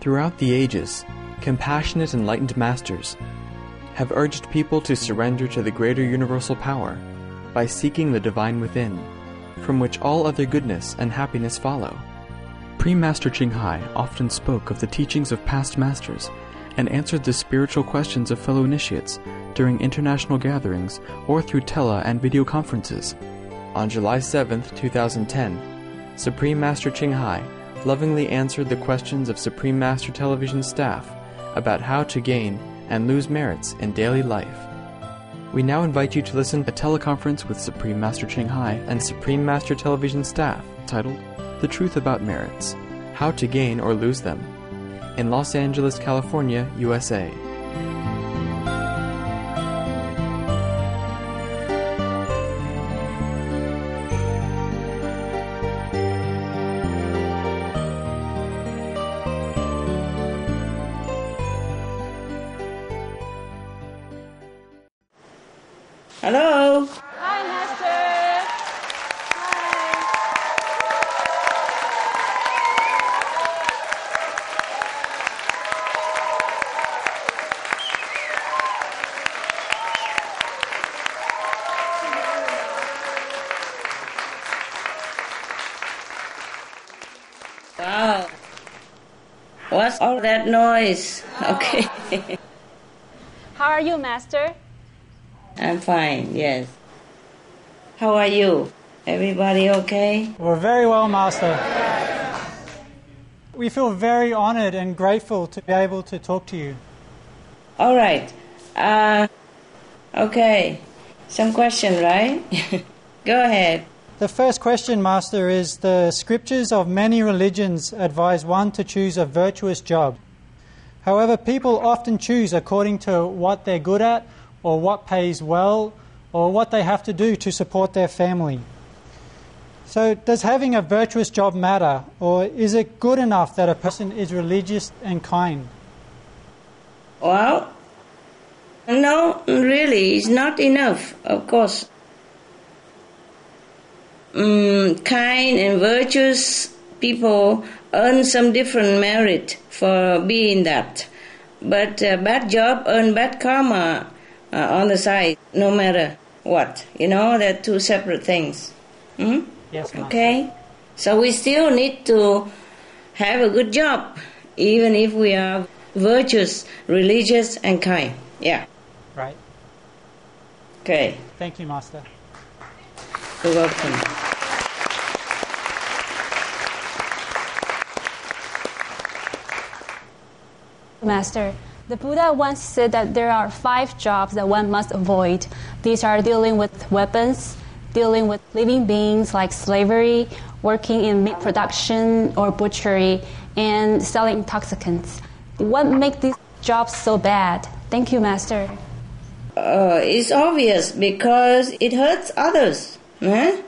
Throughout the ages, compassionate enlightened masters have urged people to surrender to the greater universal power by seeking the divine within, from which all other goodness and happiness follow. Supreme Master Ching Hai often spoke of the teachings of past masters and answered the spiritual questions of fellow initiates during international gatherings or through tele and video conferences. On July 7, 2010, Supreme Master Ching Hai lovingly answered the questions of Supreme Master Television staff about how to gain and lose merits in daily life. We now invite you to listen to a teleconference with Supreme Master Ching Hai and Supreme Master Television staff titled The Truth About Merits How to Gain or Lose Them in Los Angeles, California, USA. That? Okay. How are you, Master? I'm fine, yes. How are you? Everybody okay? We're very well, Master. We feel very honored and grateful to be able to talk to you. All right. Uh, okay. Some question, right? Go ahead. The first question, Master, is the scriptures of many religions advise one to choose a virtuous job. However, people often choose according to what they're good at, or what pays well, or what they have to do to support their family. So, does having a virtuous job matter, or is it good enough that a person is religious and kind? Well, no, really, it's not enough, of course. Mm, kind and virtuous people earn some different merit for being that. But uh, bad job earn bad karma uh, on the side, no matter what. You know, they're two separate things. Hmm? Yes, Master. Okay? So we still need to have a good job, even if we are virtuous, religious, and kind. Yeah. Right. Okay. Thank you, Master. You're welcome. Master, the Buddha once said that there are five jobs that one must avoid. These are dealing with weapons, dealing with living beings like slavery, working in meat production or butchery, and selling intoxicants. What makes these jobs so bad? Thank you, Master. Uh, it's obvious because it hurts others. eh?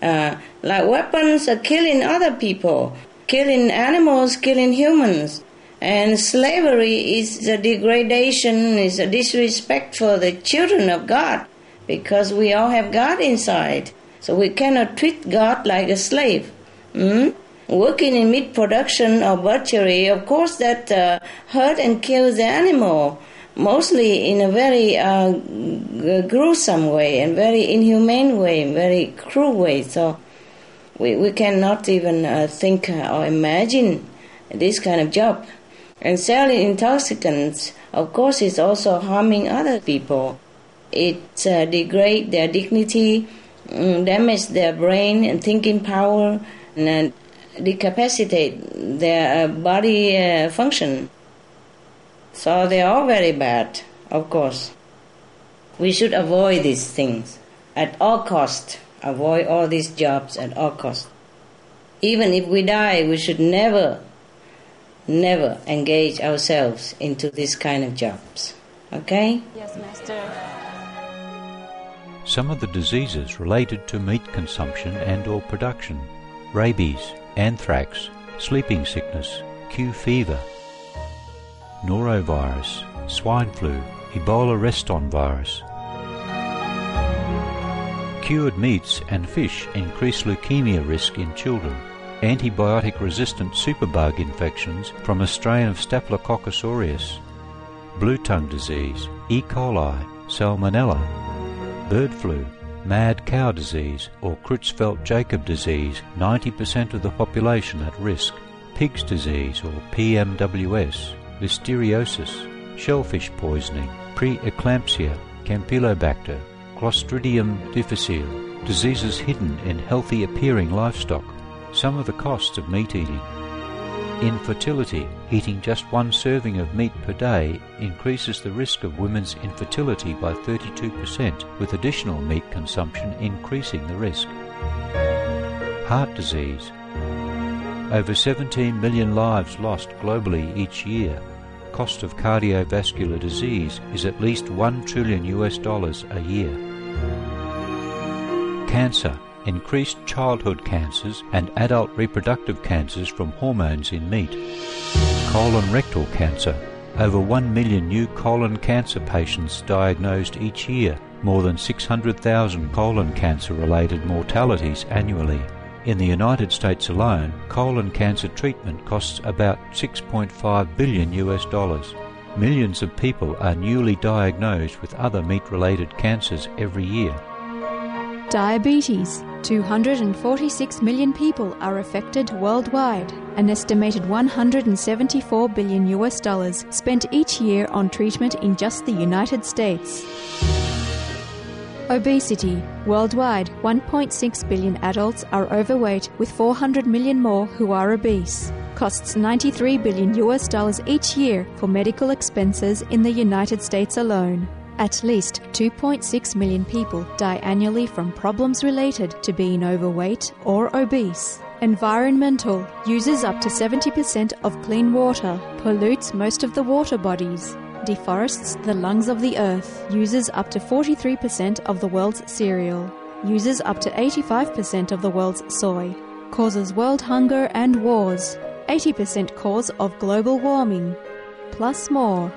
Uh, like weapons are killing other people, killing animals, killing humans. And slavery is a degradation, is a disrespect for the children of God because we all have God inside. So we cannot treat God like a slave. Mm? Working in meat production or butchery, of course, that uh, hurt and kills the animal, mostly in a very uh, gruesome way and very inhumane way, very cruel way. So we, we cannot even uh, think or imagine this kind of job. And selling intoxicants, of course, is also harming other people. It uh, degrades their dignity, mm, damage their brain and thinking power, and uh, decapacitate their uh, body uh, function. So they are very bad, of course. We should avoid these things at all cost. Avoid all these jobs at all cost. Even if we die, we should never never engage ourselves into this kind of jobs. Okay? Yes, Master. Some of the diseases related to meat consumption and or production, rabies, anthrax, sleeping sickness, Q fever, norovirus, swine flu, Ebola reston virus. Cured meats and fish increase leukemia risk in children, antibiotic resistant superbug infections from a strain of Staphylococcus aureus, blue tongue disease, E. coli, salmonella, bird flu, mad cow disease or Creutzfeldt Jakob disease, 90% of the population at risk, pig's disease or PMWS, listeriosis, shellfish poisoning, preeclampsia, Campylobacter, Clostridium difficile, diseases hidden in healthy appearing livestock, some of the costs of meat eating. Infertility, eating just one serving of meat per day increases the risk of women's infertility by 32%, with additional meat consumption increasing the risk. Heart disease. Over 17 million lives lost globally each year. Cost of cardiovascular disease is at least 1 trillion US dollars a year. Cancer increased childhood cancers and adult reproductive cancers from hormones in meat. Colon rectal cancer. Over 1 million new colon cancer patients diagnosed each year, more than 600,000 colon cancer related mortalities annually. In the United States alone, colon cancer treatment costs about 6.5 billion US dollars. Millions of people are newly diagnosed with other meat related cancers every year. Diabetes. 246 million people are affected worldwide. An estimated 174 billion US dollars spent each year on treatment in just the United States. Obesity. Worldwide, 1.6 billion adults are overweight, with 400 million more who are obese. Costs 93 billion US dollars each year for medical expenses in the United States alone. At least 2.6 million people die annually from problems related to being overweight or obese. Environmental uses up to 70% of clean water, pollutes most of the water bodies, deforests the lungs of the earth, uses up to 43% of the world's cereal, uses up to 85% of the world's soy, causes world hunger and wars, 80% cause of global warming, plus more.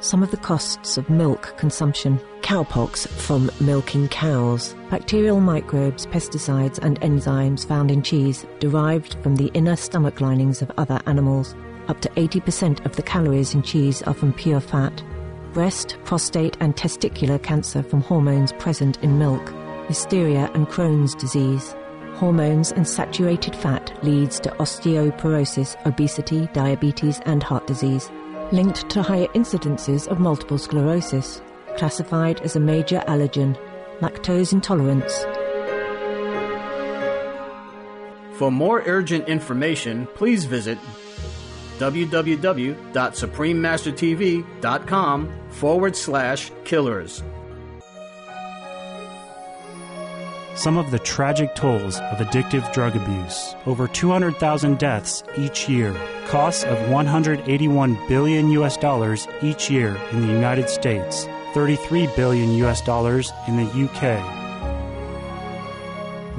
Some of the costs of milk consumption. Cowpox from milking cows. Bacterial microbes, pesticides, and enzymes found in cheese derived from the inner stomach linings of other animals. Up to 80% of the calories in cheese are from pure fat. Breast, prostate, and testicular cancer from hormones present in milk. Hysteria and Crohn's disease. Hormones and saturated fat leads to osteoporosis, obesity, diabetes, and heart disease linked to higher incidences of multiple sclerosis, classified as a major allergen, lactose intolerance. For more urgent information, please visit www.suprememastertv.com forward slash killers. Some of the tragic tolls of addictive drug abuse. Over 200,000 deaths each year. Costs of 181 billion US dollars each year in the United States. 33 billion US dollars in the UK.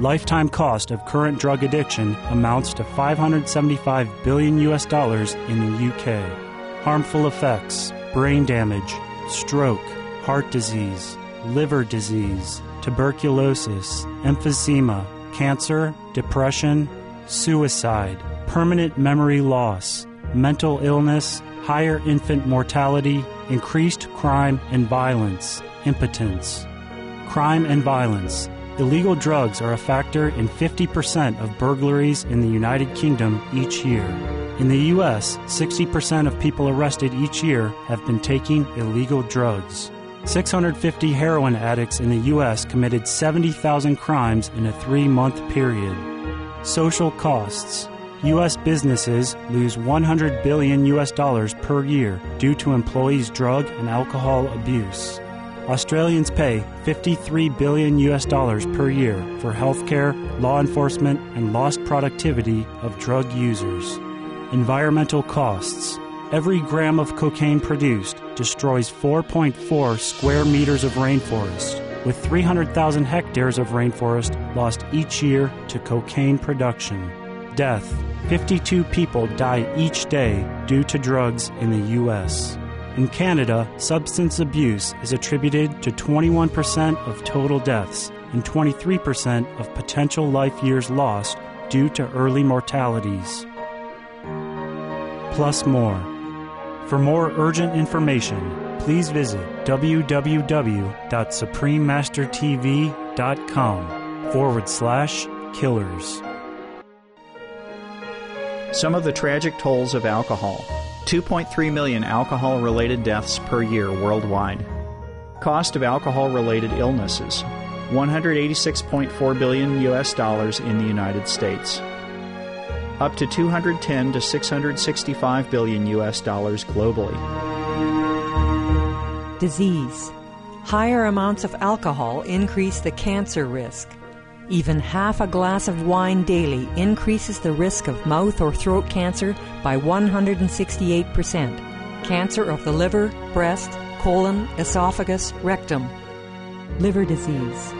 Lifetime cost of current drug addiction amounts to 575 billion US dollars in the UK. Harmful effects: brain damage, stroke, heart disease, liver disease, tuberculosis, emphysema, cancer, depression, suicide, permanent memory loss, mental illness, higher infant mortality, increased crime and violence, impotence. Crime and violence. Illegal drugs are a factor in 50% of burglaries in the United Kingdom each year. In the U.S., 60% of people arrested each year have been taking illegal drugs. 650 heroin addicts in the U.S. committed 70,000 crimes in a three month period. Social costs. U.S. businesses lose 100 billion U.S. dollars per year due to employees' drug and alcohol abuse. Australians pay 53 billion US dollars per year for healthcare, law enforcement, and lost productivity of drug users. Environmental costs. Every gram of cocaine produced destroys 4.4 square meters of rainforest, with 300,000 hectares of rainforest lost each year to cocaine production. Death 52 people die each day due to drugs in the U.S. In Canada, substance abuse is attributed to 21% of total deaths, and 23% of potential life years lost due to early mortalities. Plus more. For more urgent information, please visit www.suprememastertv.com forward slash killers. Some of the tragic tolls of alcohol 2.3 million alcohol related deaths per year worldwide. Cost of alcohol related illnesses 186.4 billion US dollars in the United States. Up to 210 to 665 billion US dollars globally. Disease. Higher amounts of alcohol increase the cancer risk. Even half a glass of wine daily increases the risk of mouth or throat cancer by 168%. Cancer of the liver, breast, colon, esophagus, rectum. Liver disease.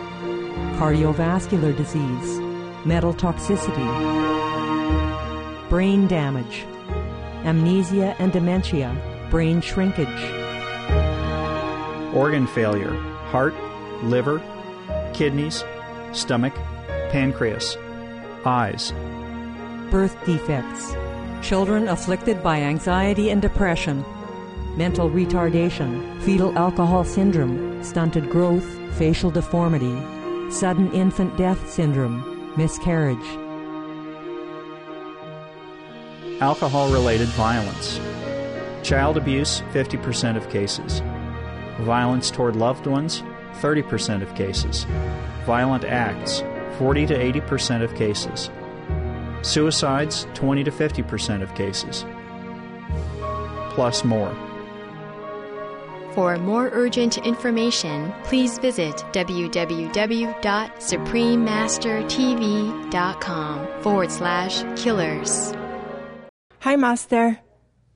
Cardiovascular disease. Metal toxicity. Brain damage. Amnesia and dementia. Brain shrinkage. Organ failure, heart, liver, kidneys, stomach, pancreas, eyes. Birth defects. Children afflicted by anxiety and depression. Mental retardation, fetal alcohol syndrome, stunted growth, facial deformity, sudden infant death syndrome, miscarriage. Alcohol related violence. Child abuse, 50% of cases. Violence toward loved ones, 30% of cases. Violent acts, 40 to 80% of cases. Suicides, 20 to 50% of cases. Plus more. For more urgent information, please visit www.suprememastertv.com forward slash killers. Hi, Master.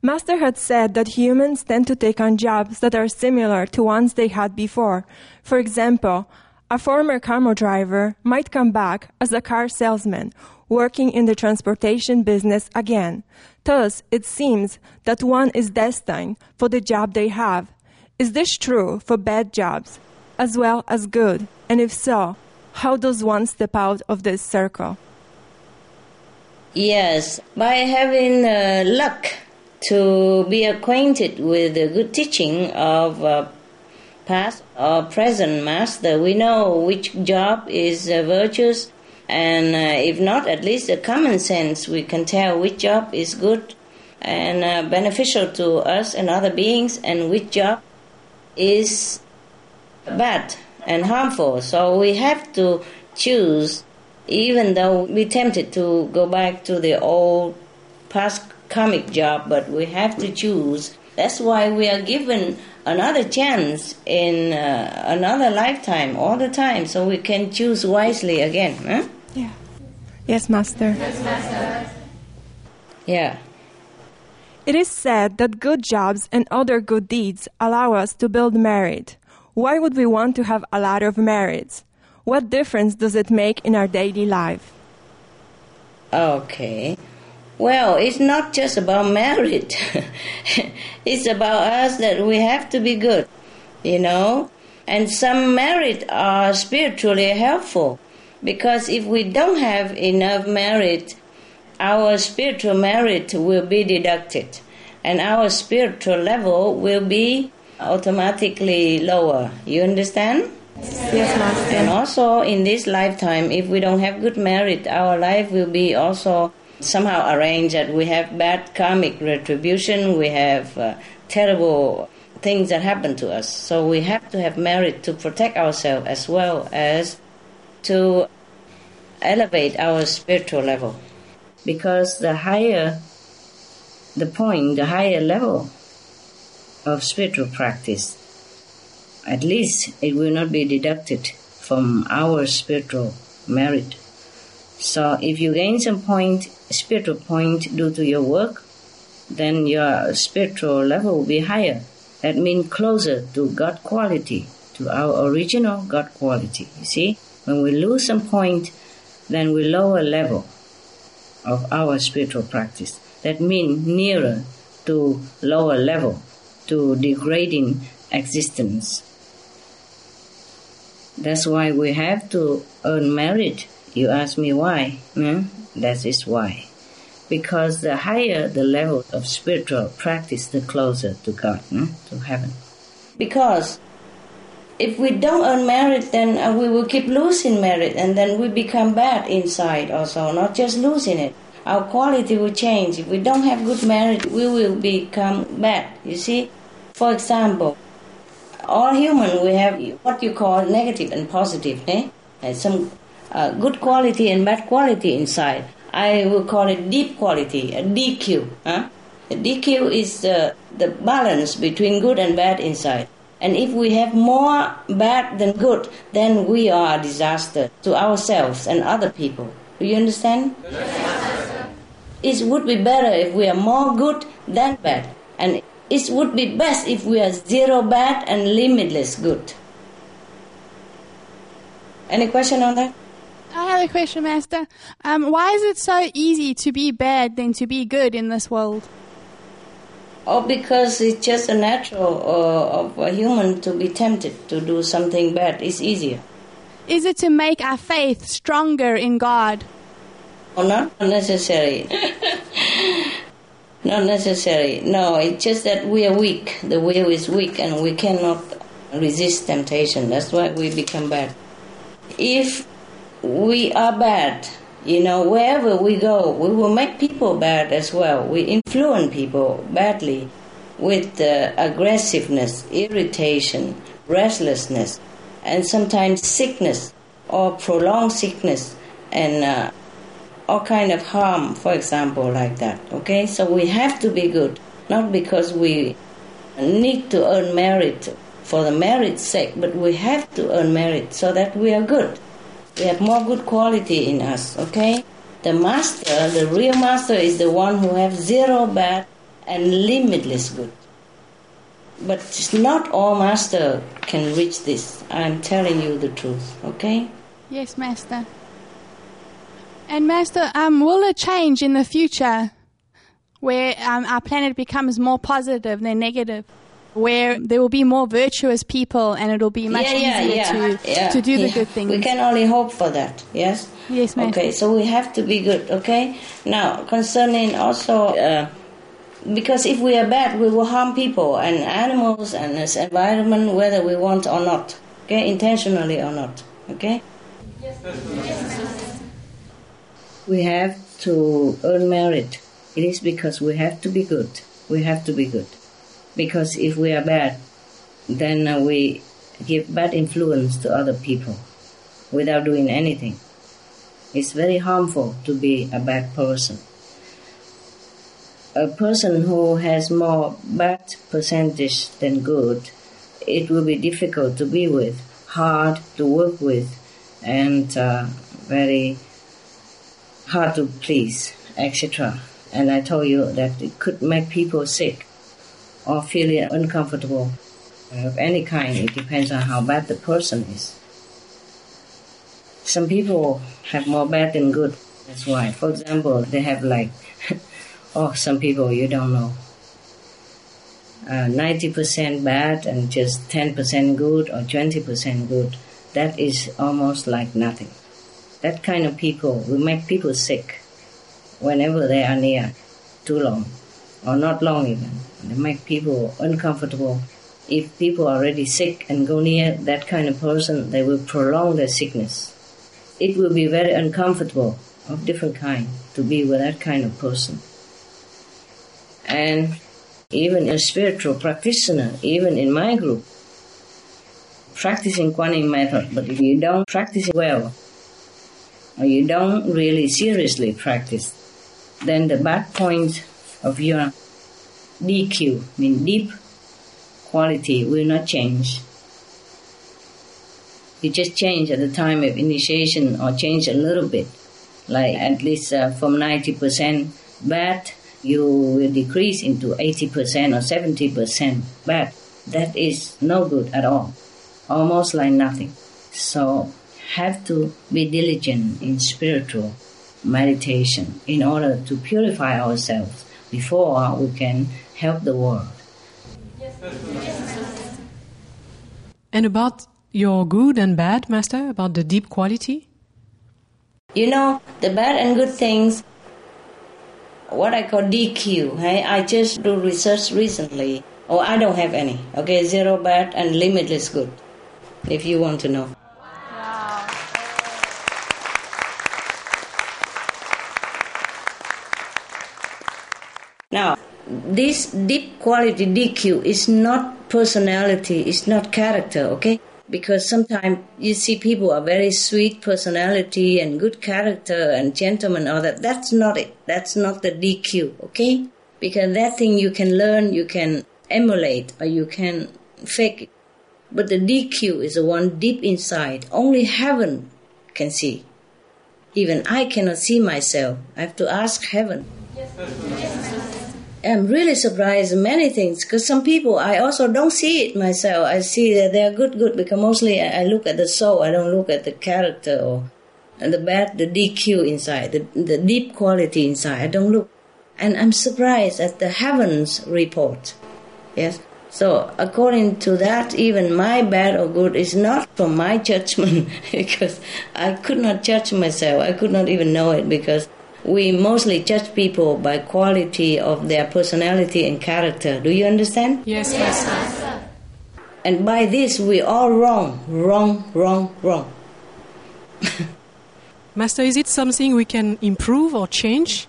Master had said that humans tend to take on jobs that are similar to ones they had before. For example, a former camo driver might come back as a car salesman, working in the transportation business again. Thus, it seems that one is destined for the job they have. Is this true for bad jobs as well as good? And if so, how does one step out of this circle? Yes, by having uh, luck to be acquainted with the good teaching of uh, past or present master, we know which job is uh, virtuous, and uh, if not, at least a common sense, we can tell which job is good and uh, beneficial to us and other beings, and which job is bad and harmful. So we have to choose, even though we're tempted to go back to the old past karmic job, but we have to choose. That's why we are given another chance in uh, another lifetime all the time, so we can choose wisely again. Huh? Yeah. Yes, Master. Yes, Master. Yeah. It is said that good jobs and other good deeds allow us to build merit. Why would we want to have a lot of merits? What difference does it make in our daily life? Okay. Well, it's not just about merit. it's about us that we have to be good, you know? And some merit are spiritually helpful because if we don't have enough merit, our spiritual merit will be deducted and our spiritual level will be automatically lower. You understand? Yes, Master. And also in this lifetime, if we don't have good merit, our life will be also somehow arranged that we have bad karmic retribution, we have uh, terrible things that happen to us. So we have to have merit to protect ourselves as well as to elevate our spiritual level. Because the higher the point, the higher level of spiritual practice, at least it will not be deducted from our spiritual merit. So if you gain some point, spiritual point due to your work, then your spiritual level will be higher. That means closer to God quality, to our original God quality. You see, when we lose some point, then we lower level of our spiritual practice. That means nearer to lower level, to degrading existence. That's why we have to earn merit. You ask me why? Hmm? That is why. Because the higher the level of spiritual practice, the closer to God, hmm? to heaven. Because if we don't earn merit, then uh, we will keep losing merit, and then we become bad inside also, not just losing it. Our quality will change. If we don't have good merit, we will become bad. You see? For example, all human we have what you call negative and positive, eh? Some uh, good quality and bad quality inside. I will call it deep quality, a DQ. Huh? The DQ is uh, the balance between good and bad inside. And if we have more bad than good, then we are a disaster to ourselves and other people. Do you understand? It would be better if we are more good than bad. And it would be best if we are zero bad and limitless good. Any question on that? I have a question, Master. Um, why is it so easy to be bad than to be good in this world? Oh, because it's just a natural uh, of a human to be tempted to do something bad. It's easier. Is it to make our faith stronger in God? Oh, not necessary. not necessary. No, it's just that we are weak. The will is weak and we cannot resist temptation. That's why we become bad. If we are bad, you know, wherever we go, we will make people bad as well. We influence people badly with uh, aggressiveness, irritation, restlessness, and sometimes sickness or prolonged sickness and uh, all kind of harm, for example, like that. Okay, so we have to be good, not because we need to earn merit for the merit's sake, but we have to earn merit so that we are good. We have more good quality in us, okay? The master, the real master, is the one who has zero bad and limitless good. But not all master can reach this. I'm telling you the truth, okay? Yes, Master. And Master, um, will it change in the future where um, our planet becomes more positive than negative? where there will be more virtuous people and it'll be much yeah, yeah, easier yeah, to, yeah, to do the yeah. good things. We can only hope for that, yes? Yes, ma'am. Okay, so we have to be good, okay? Now, concerning also, uh, because if we are bad, we will harm people and animals and this environment, whether we want or not, okay? Intentionally or not, okay? We have to earn merit. It is because we have to be good. We have to be good because if we are bad, then uh, we give bad influence to other people without doing anything. It's very harmful to be a bad person. A person who has more bad percentage than good, it will be difficult to be with, hard to work with, and uh, very hard to please, etc. And I told you that it could make people sick or feel uncomfortable of any kind. It depends on how bad the person is. Some people have more bad than good. That's why. For example, they have like, oh, some people you don't know. Uh, 90% bad and just 10% good or 20% good. That is almost like nothing. That kind of people will make people sick whenever they are near too long or not long even. They make people uncomfortable. If people are already sick and go near that kind of person, they will prolong their sickness. It will be very uncomfortable of different kind to be with that kind of person. And even a spiritual practitioner, even in my group, practicing Kuan Yin method, but if you don't practice well, or you don't really seriously practice, then the bad points of your DQ, mean deep quality, will not change. You just change at the time of initiation or change a little bit, like at least uh, from 90% bad, you will decrease into 80% or 70% bad. That is no good at all, almost like nothing. So, have to be diligent in spiritual meditation in order to purify ourselves before we can help the world. And about your good and bad, Master, about the deep quality? You know, the bad and good things, what I call DQ, hey? I just do research recently. Oh, I don't have any. Okay, zero bad and limitless good, if you want to know. Now, this deep quality DQ is not personality, it's not character, okay? Because sometimes you see people are very sweet personality and good character and gentleman, all that. That's not it. That's not the DQ, okay? Because that thing you can learn, you can emulate, or you can fake it. But the DQ is the one deep inside. Only heaven can see. Even I cannot see myself. I have to ask heaven. I'm really surprised many things because some people I also don't see it myself. I see that they're good, good because mostly I look at the soul. I don't look at the character or the bad, the DQ inside, the, the deep quality inside. I don't look, and I'm surprised at the heavens report. Yes. So according to that, even my bad or good is not from my judgment because I could not judge myself. I could not even know it because we mostly judge people by quality of their personality and character. Do you understand? Yes, Master. And by this, we all wrong, wrong, wrong, wrong. Master, is it something we can improve or change?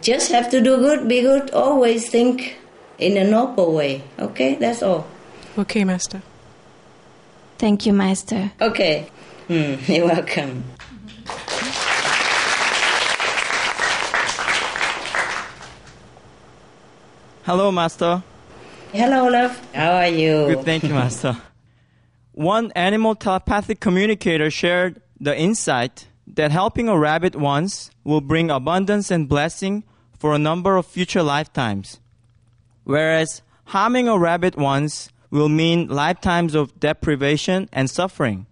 Just have to do good, be good, always think in a noble way. Okay, that's all. Okay, Master. Thank you, Master. Okay, hmm, you're welcome. Hello, Master. Hello, love. How are you? Good, thank you, Master. One animal telepathic communicator shared the insight that helping a rabbit once will bring abundance and blessing for a number of future lifetimes, whereas harming a rabbit once will mean lifetimes of deprivation and suffering.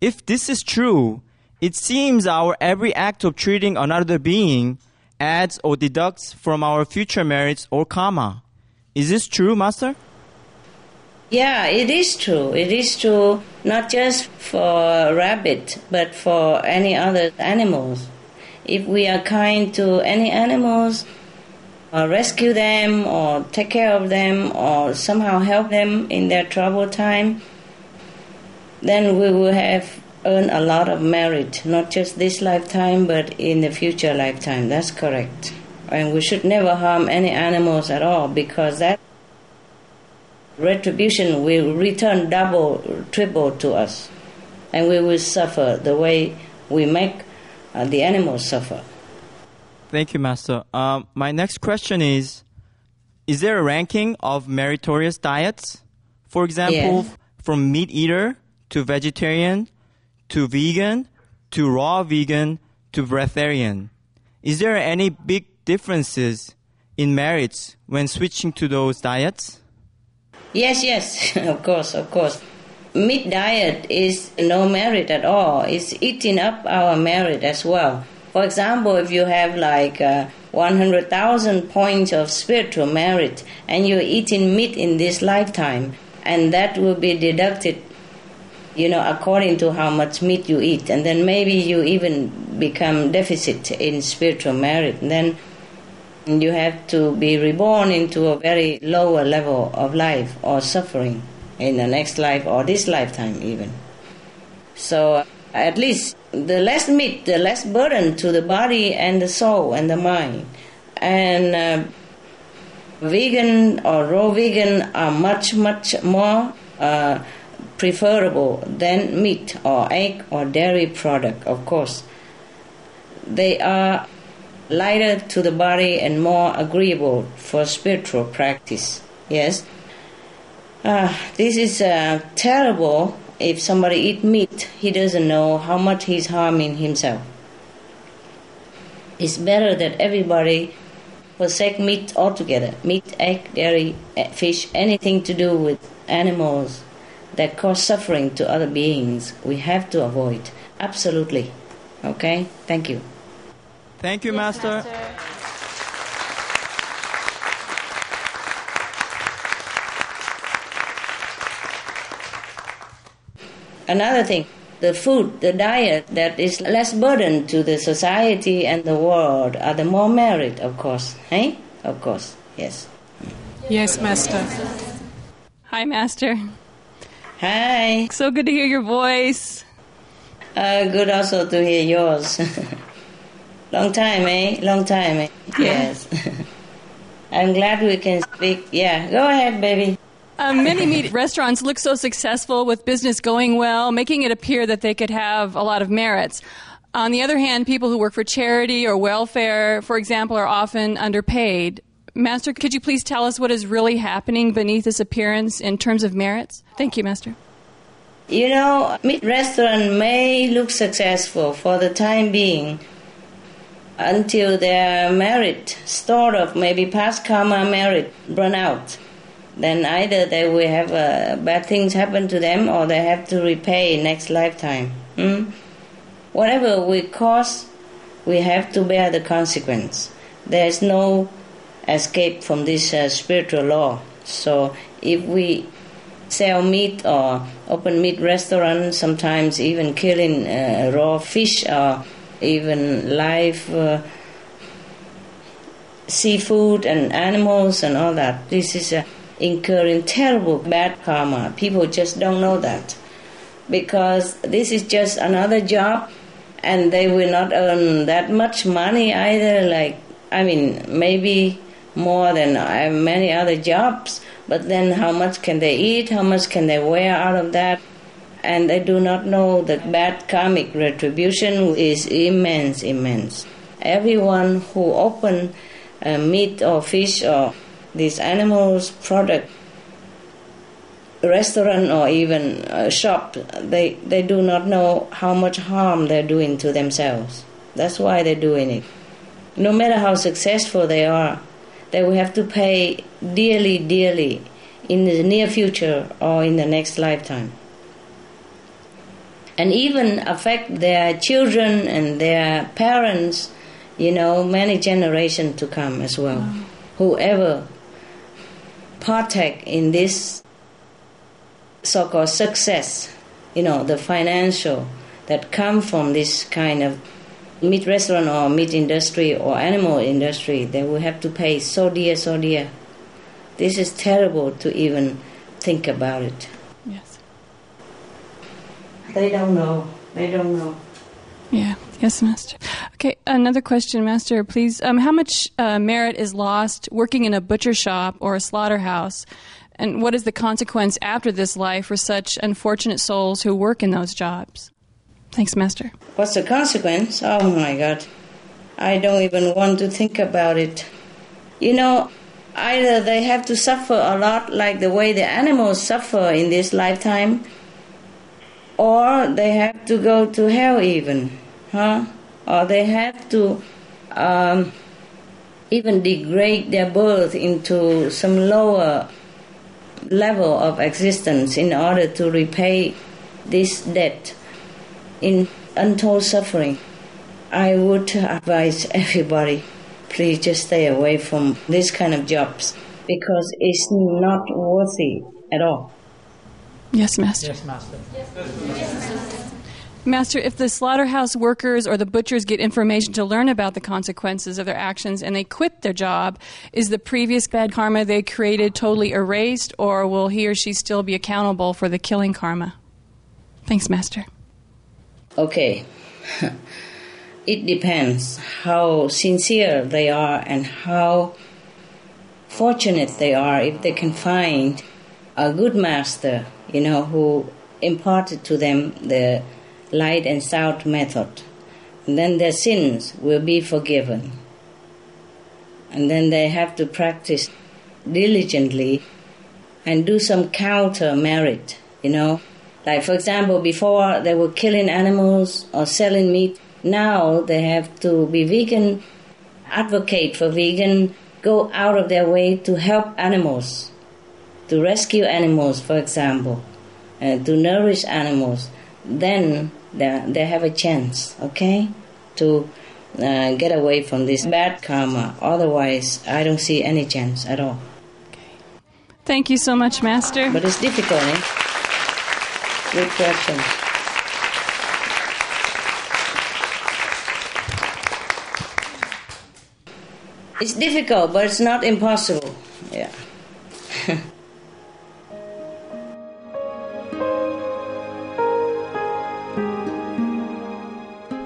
If this is true, it seems our every act of treating another being adds or deducts from our future merits or karma. Is this true, Master? Yeah, it is true. It is true not just for rabbit, but for any other animals. If we are kind to any animals, or rescue them, or take care of them, or somehow help them in their trouble time, then we will have earn a lot of merit, not just this lifetime, but in the future lifetime. That's correct. And we should never harm any animals at all because that retribution will return double, triple to us. And we will suffer the way we make uh, the animals suffer. Thank you, Master. Um, my next question is Is there a ranking of meritorious diets? For example, Yeah. from meat eater to vegetarian to vegan to raw vegan to breatharian. Is there any big differences in merits when switching to those diets? Yes, yes, of course, of course. Meat diet is no merit at all. It's eating up our merit as well. For example, if you have like uh, 100,000 points of spiritual merit and you're eating meat in this lifetime, and that will be deducted, you know, according to how much meat you eat, and then maybe you even become deficit in spiritual merit. And then you have to be reborn into a very lower level of life or suffering in the next life or this lifetime even. So at least the less meat, the less burden to the body and the soul and the mind. And uh, vegan or raw vegan are much, much more uh, preferable than meat or egg or dairy product, of course. They are lighter to the body and more agreeable for spiritual practice. Yes. Uh, this is uh, terrible if somebody eat meat, he doesn't know how much he's harming himself. It's better that everybody forsake meat altogether. Meat, egg, dairy, eh, fish, anything to do with animals that cause suffering to other beings, we have to avoid. Absolutely. Okay? Thank you. Thank you, Master. Another thing, the food, the diet that is less burden to the society and the world are the more merit, of course. Eh? Of course, yes. Yes, Master. Hi, Master. Hi. So good to hear your voice. Uh, good also to hear yours. Long time, eh? Long time, eh? Yes. I'm glad we can speak. Yeah, go ahead, baby. Um, many meat restaurants look so successful with business going well, making it appear that they could have a lot of merits. On the other hand, people who work for charity or welfare, for example, are often underpaid. Master, could you please tell us what is really happening beneath this appearance in terms of merits? Thank you, Master. You know, meat restaurant may look successful for the time being until their merit, stored of maybe past karma merit, run out. Then either they will have uh, bad things happen to them or they have to repay next lifetime. Hmm? Whatever we cause, we have to bear the consequence. There is no escape from this uh, spiritual law. So if we sell meat or open meat restaurants, sometimes even killing uh, raw fish or even live uh, seafood and animals and all that. This is uh, incurring terrible bad karma. People just don't know that because this is just another job and they will not earn that much money either. Like, I mean, maybe more than uh, many other jobs, but then how much can they eat? How much can they wear out of that? And they do not know that bad karmic retribution is immense, immense. Everyone who open uh, meat or fish or these animals product restaurant or even a shop they they do not know how much harm they're doing to themselves that's why they're doing it no matter how successful they are they will have to pay dearly dearly in the near future or in the next lifetime and even affect their children and their parents you know many generations to come as well wow. whoever partake in this so-called success, you know, the financial that come from this kind of meat restaurant or meat industry or animal industry, they will have to pay so dear, so dear. This is terrible to even think about it. Yes. They don't know. They don't know. Yeah. Yes, Master. Okay, another question, Master, please. Um, how much uh, merit is lost working in a butcher shop or a slaughterhouse? And what is the consequence after this life for such unfortunate souls who work in those jobs? Thanks, Master. What's the consequence? Oh my God. I don't even want to think about it. You know, either they have to suffer a lot like the way the animals suffer in this lifetime, or they have to go to hell even, huh? Or they have to um, even degrade their birth into some lower level of existence in order to repay this debt in untold suffering. I would advise everybody please just stay away from this kind of jobs because it's not worthy at all. Yes, Master. Yes, Master. Master, if the slaughterhouse workers or the butchers get information to learn about the consequences of their actions and they quit their job, is the previous bad karma they created totally erased, or will he or she still be accountable for the killing karma? Thanks, Master. Okay. it depends how sincere they are and how fortunate they are if they can find a good master, you know, who imparted to them the light and sound method. And then their sins will be forgiven. And then they have to practice diligently and do some counter merit, you know. Like, for example, before they were killing animals or selling meat, now they have to be vegan, advocate for vegan, go out of their way to help animals, to rescue animals, for example, uh, to nourish animals. Then they, they have a chance, okay, to uh, get away from this bad karma. Otherwise, I don't see any chance at all. Thank you so much, Master. But it's difficult, eh? Good question. It's difficult, but it's not impossible. Yeah.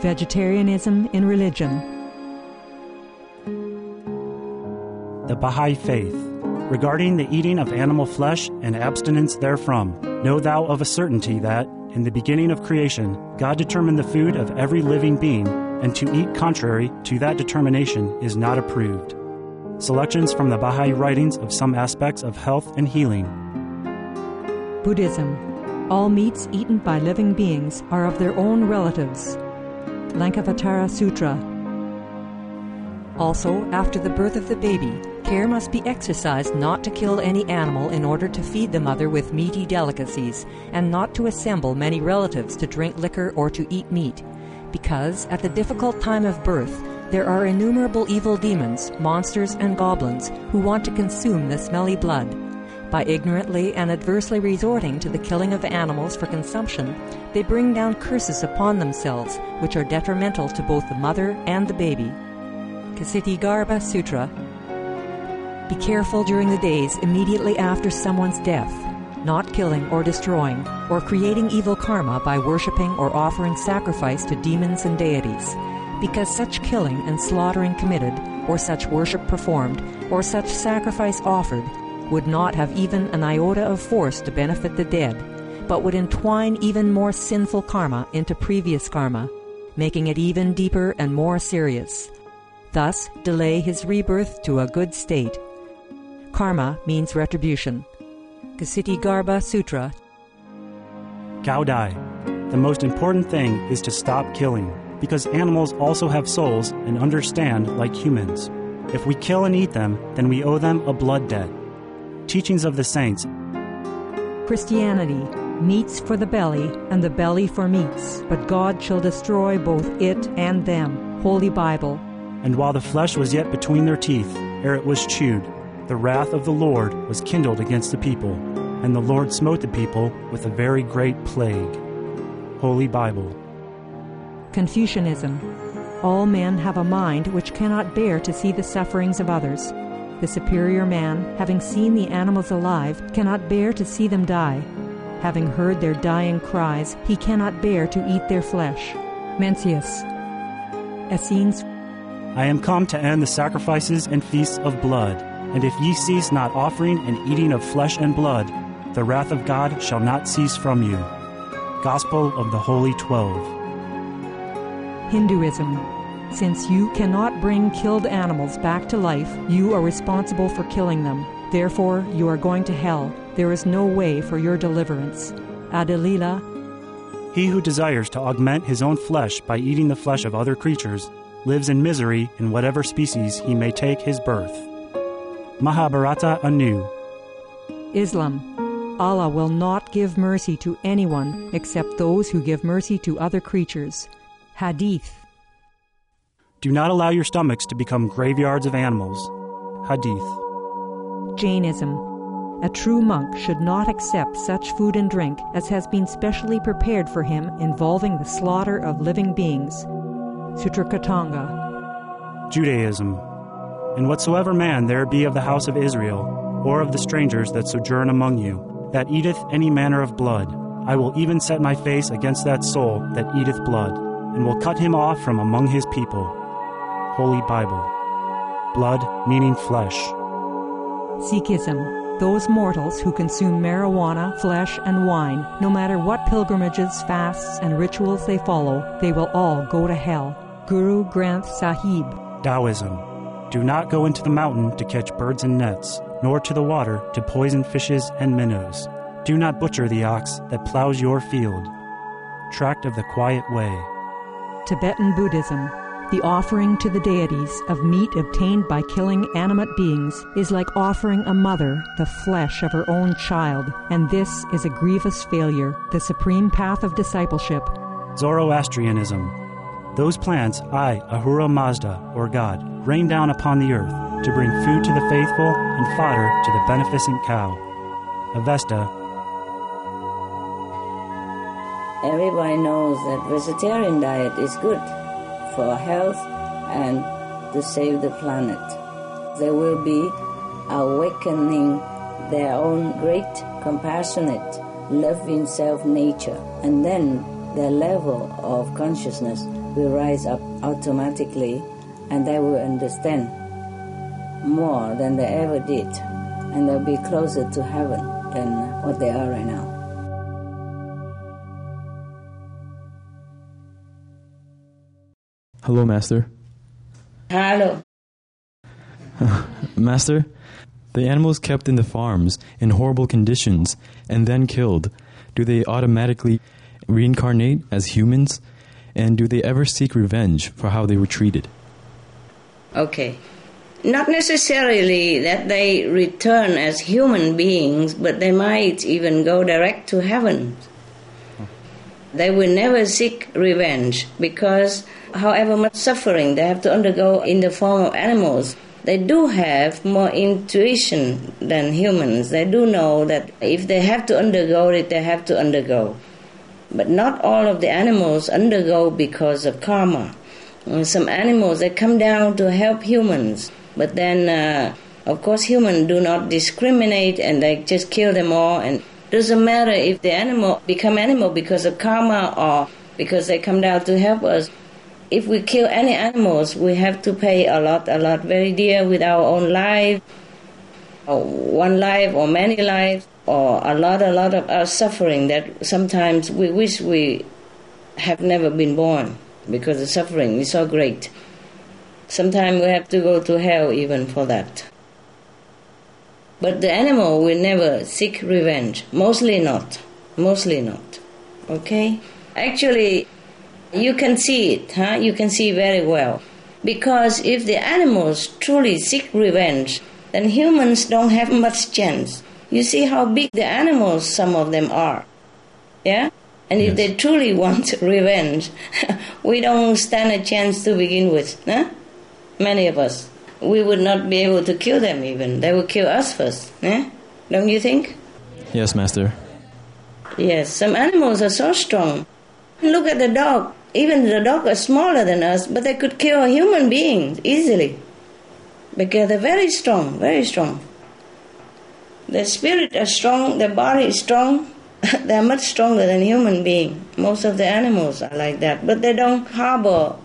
Vegetarianism in religion. The Baha'i Faith. Regarding the eating of animal flesh and abstinence therefrom, know thou of a certainty that, in the beginning of creation, God determined the food of every living being, and to eat contrary to that determination is not approved. Selections from the Baha'i writings of some aspects of health and healing. Buddhism. All meats eaten by living beings are of their own relatives. Lankavatara Sutra. Also, after the birth of the baby, care must be exercised not to kill any animal in order to feed the mother with meaty delicacies, and not to assemble many relatives to drink liquor or to eat meat, because at the difficult time of birth, there are innumerable evil demons, monsters, and goblins who want to consume the smelly blood. By ignorantly and adversely resorting to the killing of animals for consumption, they bring down curses upon themselves, which are detrimental to both the mother and the baby. Kshitigarbha Sutra Be careful during the days immediately after someone's death, not killing or destroying, or creating evil karma by worshipping or offering sacrifice to demons and deities, because such killing and slaughtering committed, or such worship performed, or such sacrifice offered, would not have even an iota of force to benefit the dead, but would entwine even more sinful karma into previous karma, making it even deeper and more serious. Thus, delay his rebirth to a good state. Karma means retribution. Kshitigarbha Sutra. Cao Dai. The most important thing is to stop killing, because animals also have souls and understand like humans. If we kill and eat them, then we owe them a blood debt. Teachings of the Saints. Christianity. Meats for the belly, and the belly for meats, but God shall destroy both it and them. Holy Bible. And while the flesh was yet between their teeth, ere it was chewed, the wrath of the Lord was kindled against the people, and the Lord smote the people with a very great plague. Holy Bible. Confucianism. All men have a mind which cannot bear to see the sufferings of others. The superior man, having seen the animals alive, cannot bear to see them die. Having heard their dying cries, he cannot bear to eat their flesh. Mencius. Essenes. I am come to end the sacrifices and feasts of blood, and if ye cease not offering and eating of flesh and blood, the wrath of God shall not cease from you. Gospel of the Holy Twelve. Hinduism. Since you cannot bring killed animals back to life, you are responsible for killing them. Therefore, you are going to hell. There is no way for your deliverance. Adi-lila. He who desires to augment his own flesh by eating the flesh of other creatures lives in misery in whatever species he may take his birth. Mahabharata anew. Islam. Allah will not give mercy to anyone except those who give mercy to other creatures. Hadith. Do not allow your stomachs to become graveyards of animals. Hadith. Jainism. A true monk should not accept such food and drink as has been specially prepared for him involving the slaughter of living beings. Sutrakritanga. Judaism. And whatsoever man there be of the house of Israel, or of the strangers that sojourn among you, that eateth any manner of blood, I will even set my face against that soul that eateth blood, and will cut him off from among his people. Holy Bible. Blood meaning flesh. Sikhism. Those mortals who consume marijuana, flesh, and wine, no matter what pilgrimages, fasts, and rituals they follow, they will all go to hell. Guru Granth Sahib. Taoism. Do not go into the mountain to catch birds and nets, nor to the water to poison fishes and minnows. Do not butcher the ox that plows your field. Tract of the Quiet Way. Tibetan Buddhism. The offering to the deities of meat obtained by killing animate beings is like offering a mother the flesh of her own child, and this is a grievous failure, the supreme path of discipleship. Zoroastrianism. Those plants I, Ahura Mazda, or God, rain down upon the earth to bring food to the faithful and fodder to the beneficent cow. Avesta. Everybody knows that vegetarian diet is good for health and to save the planet. They will be awakening their own great compassionate, loving self nature, and then their level of consciousness will rise up automatically and they will understand more than they ever did, and they'll be closer to heaven than what they are right now. Hello, Master. Hello. Master, the animals kept in the farms in horrible conditions and then killed, do they automatically reincarnate as humans? And do they ever seek revenge for how they were treated? Okay. Not necessarily that they return as human beings, but they might even go direct to heaven. They will never seek revenge because, however much suffering they have to undergo in the form of animals, they do have more intuition than humans. They do know that if they have to undergo it, they have to undergo. But not all of the animals undergo because of karma. Uh, some animals they come down to help humans, but then uh, of course humans do not discriminate and they just kill them all. And doesn't matter if the animal become animal because of karma or because they come down to help us. If we kill any animals, we have to pay a lot, a lot, very dear with our own life, one life or many lives or a lot, a lot of our suffering that sometimes we wish we have never been born because the suffering is so great. Sometimes we have to go to hell even for that. But the animal will never seek revenge. Mostly not. Mostly not. Okay? Actually, you can see it, huh? You can see very well. Because if the animals truly seek revenge, then humans don't have much chance. You see how big the animals some of them are. Yeah? And if they truly want revenge, we don't stand a chance to begin with. Huh? Many of us. We would not be able to kill them even. They would kill us first. Eh? Don't you think? Yes, Master. Yes, some animals are so strong. Look at the dog. Even the dog are smaller than us, but they could kill a human being easily. Because they're very strong, very strong. Their spirit is strong, the body is strong. they're much stronger than human being. Most of the animals are like that, but they don't harbor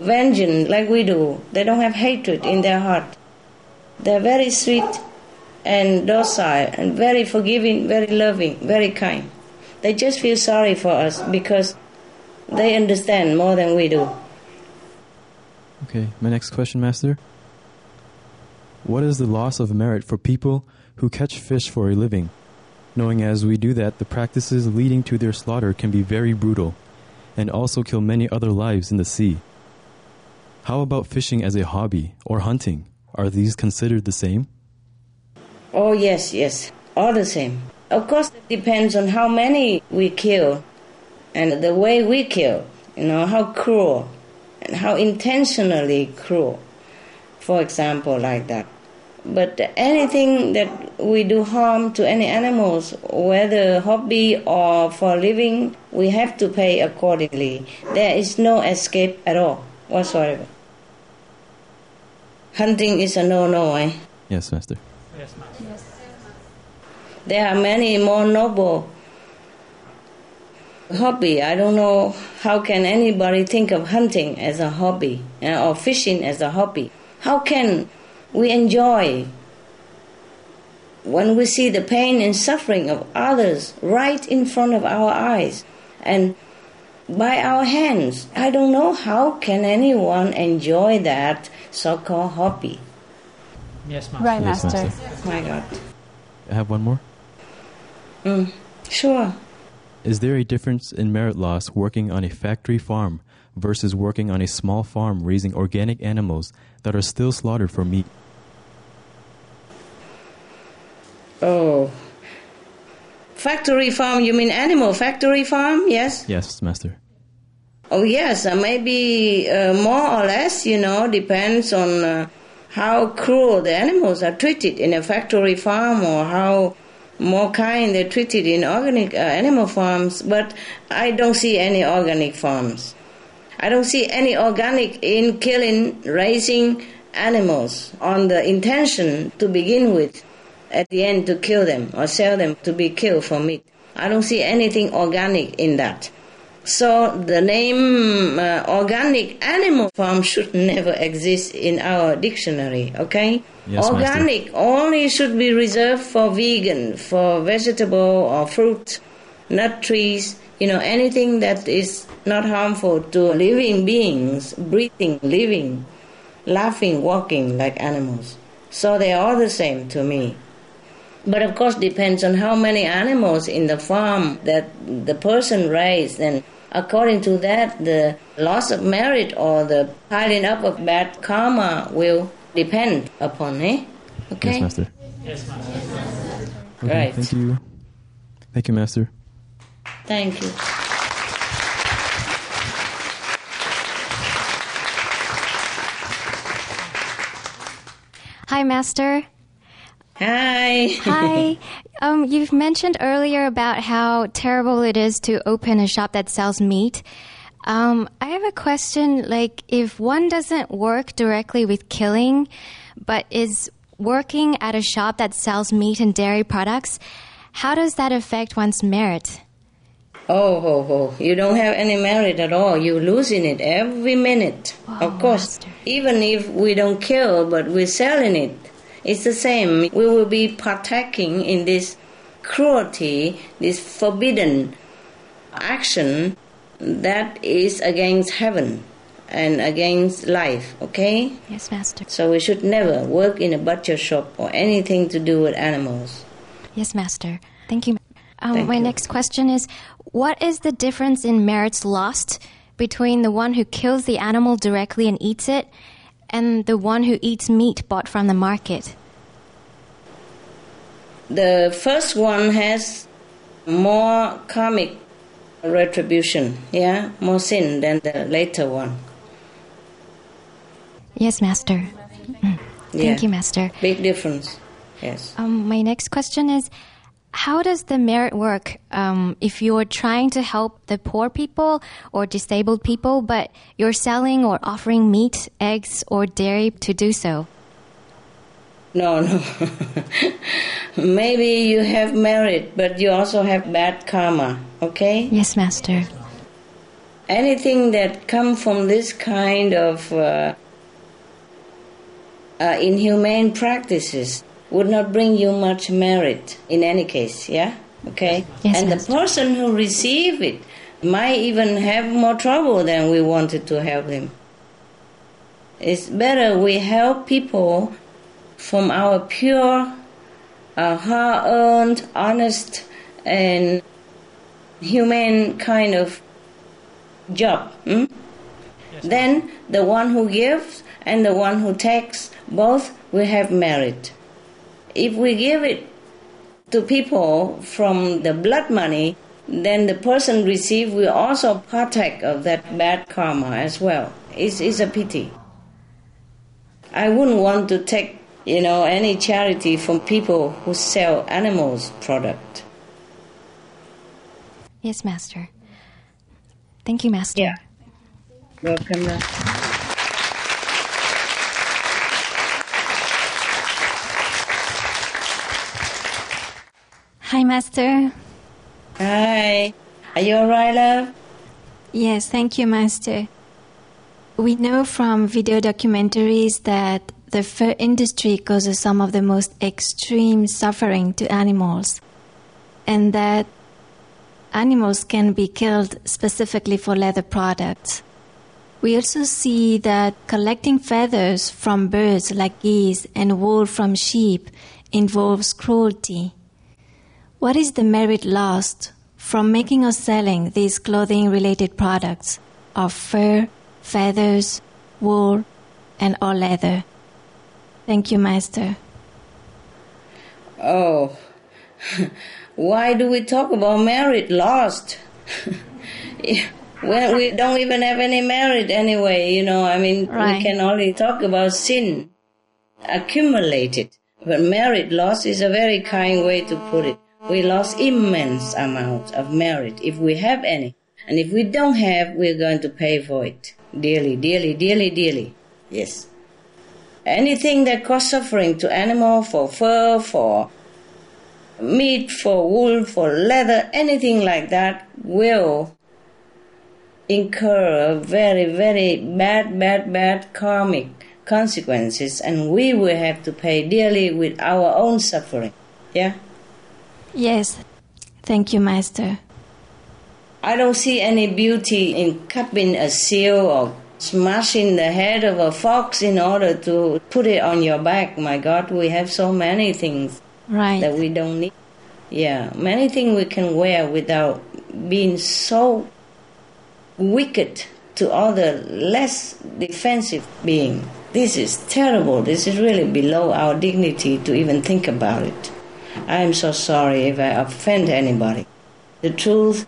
vengeance like we do. They don't have hatred in their heart. They're very sweet and docile and very forgiving, very loving, very kind. They just feel sorry for us because they understand more than we do. Okay, my next question, Master. What is the loss of merit for people who catch fish for a living, knowing as we do that the practices leading to their slaughter can be very brutal and also kill many other lives in the sea? How about fishing as a hobby or hunting? Are these considered the same? Oh, yes, yes, all the same. Of course, it depends on how many we kill and the way we kill, you know, how cruel and how intentionally cruel, for example, like that. But anything that we do harm to any animals, whether hobby or for living, we have to pay accordingly. There is no escape at all whatsoever. Hunting is a no-no, eh? Yes, Master. Yes, Yes. There are many more noble hobby. I don't know how can anybody think of hunting as a hobby uh, or fishing as a hobby. How can we enjoy when we see the pain and suffering of others right in front of our eyes and by our hands? I don't know how can anyone enjoy that so-called hobby. Yes, Master. Right, Yes, Master. Master. My God. I have one more. Mm, sure. Is there a difference in merit loss working on a factory farm versus working on a small farm raising organic animals that are still slaughtered for meat? Oh. Factory farm, you mean animal factory farm? Yes? Yes, Master. Oh, yes, uh, maybe uh, more or less, you know, depends on uh, how cruel the animals are treated in a factory farm or how more kind they're treated in organic uh, animal farms, but I don't see any organic farms. I don't see any organic in killing, raising animals on the intention to begin with, at the end to kill them or sell them to be killed for meat. I don't see anything organic in that. So the name uh, organic animal farm should never exist in our dictionary, okay? Yes, organic Master. only should be reserved for vegan, for vegetable or fruit, nut trees, you know, anything that is not harmful to living beings, breathing, living, laughing, walking like animals. So they are all the same to me. But of course, depends on how many animals in the farm that the person raised, and according to that, the loss of merit or the piling up of bad karma will depend upon, eh? Okay. Yes, Master. Yes, Okay, Right. Thank you. Thank you, Master. Thank you. Hi, Master. Hi. Hi. Um, you've mentioned earlier about how terrible it is to open a shop that sells meat. Um, I have a question. Like, if one doesn't work directly with killing, but is working at a shop that sells meat and dairy products, how does that affect one's merit? Oh, ho, ho. You don't have any merit at all. You're losing it every minute. of course, even if we don't kill, but we're selling it, it's the same. We will be partaking in this cruelty, this forbidden action that is against heaven and against life, okay? Yes, Master. So we should never work in a butcher shop or anything to do with animals. Yes, Master. Thank you. Um, Thank my you. next question is What is the difference in merits lost between the one who kills the animal directly and eats it and the one who eats meat bought from the market? The first one has more karmic retribution, yeah, more sin than the later one. Yes, Master. Mm. Yeah. Thank you, Master. Big difference, yes. Um, my next question is How does the merit work um, if you're trying to help the poor people or disabled people, but you're selling or offering meat, eggs, or dairy to do so? No, no. Maybe you have merit, but you also have bad karma, okay? Yes, Master. Anything that come from this kind of uh, uh, inhumane practices would not bring you much merit in any case, yeah? Okay? Yes, and Master. the person who receive it might even have more trouble than we wanted to help him. It's better we help people from our pure, uh, hard earned, honest, and humane kind of job. hmm? Then the one who gives and the one who takes both will have merit. If we give it to people from the blood money, then the person received will also partake of that bad karma as well. It's, it's a pity. I wouldn't want to take, you know, any charity from people who sell animals product. Yes, Master. Thank you, Master. Yeah. Welcome. Hi, Master. Hi. Are you alright, love? Yes, thank you, Master. We know from video documentaries that the fur industry causes some of the most extreme suffering to animals, and that animals can be killed specifically for leather products. We also see that collecting feathers from birds like geese and wool from sheep involves cruelty. What is the merit lost from making or selling these clothing related products of fur, feathers, wool, and all leather? Thank you, Master. Oh. Why do we talk about merit lost? we don't even have any merit anyway, you know, I mean, Right. we can only talk about sin accumulated. But merit loss is a very kind way to put it. We lost immense amounts of merit if we have any. And if we don't have, we're going to pay for it dearly, dearly, dearly, dearly. Yes. Anything that causes suffering to animal for fur, for meat, for wool, for leather, anything like that will incur very, very bad, bad, bad karmic consequences, and we will have to pay dearly with our own suffering. Yeah? Yes. Thank you, Master. I don't see any beauty in cupping a seal or smashing the head of a fox in order to put it on your back. My God, we have so many things right. that we don't need. Yeah, many things we can wear without being so wicked to other less defensive being. This is terrible. This is really below our dignity to even think about it. I am so sorry if I offend anybody. The truth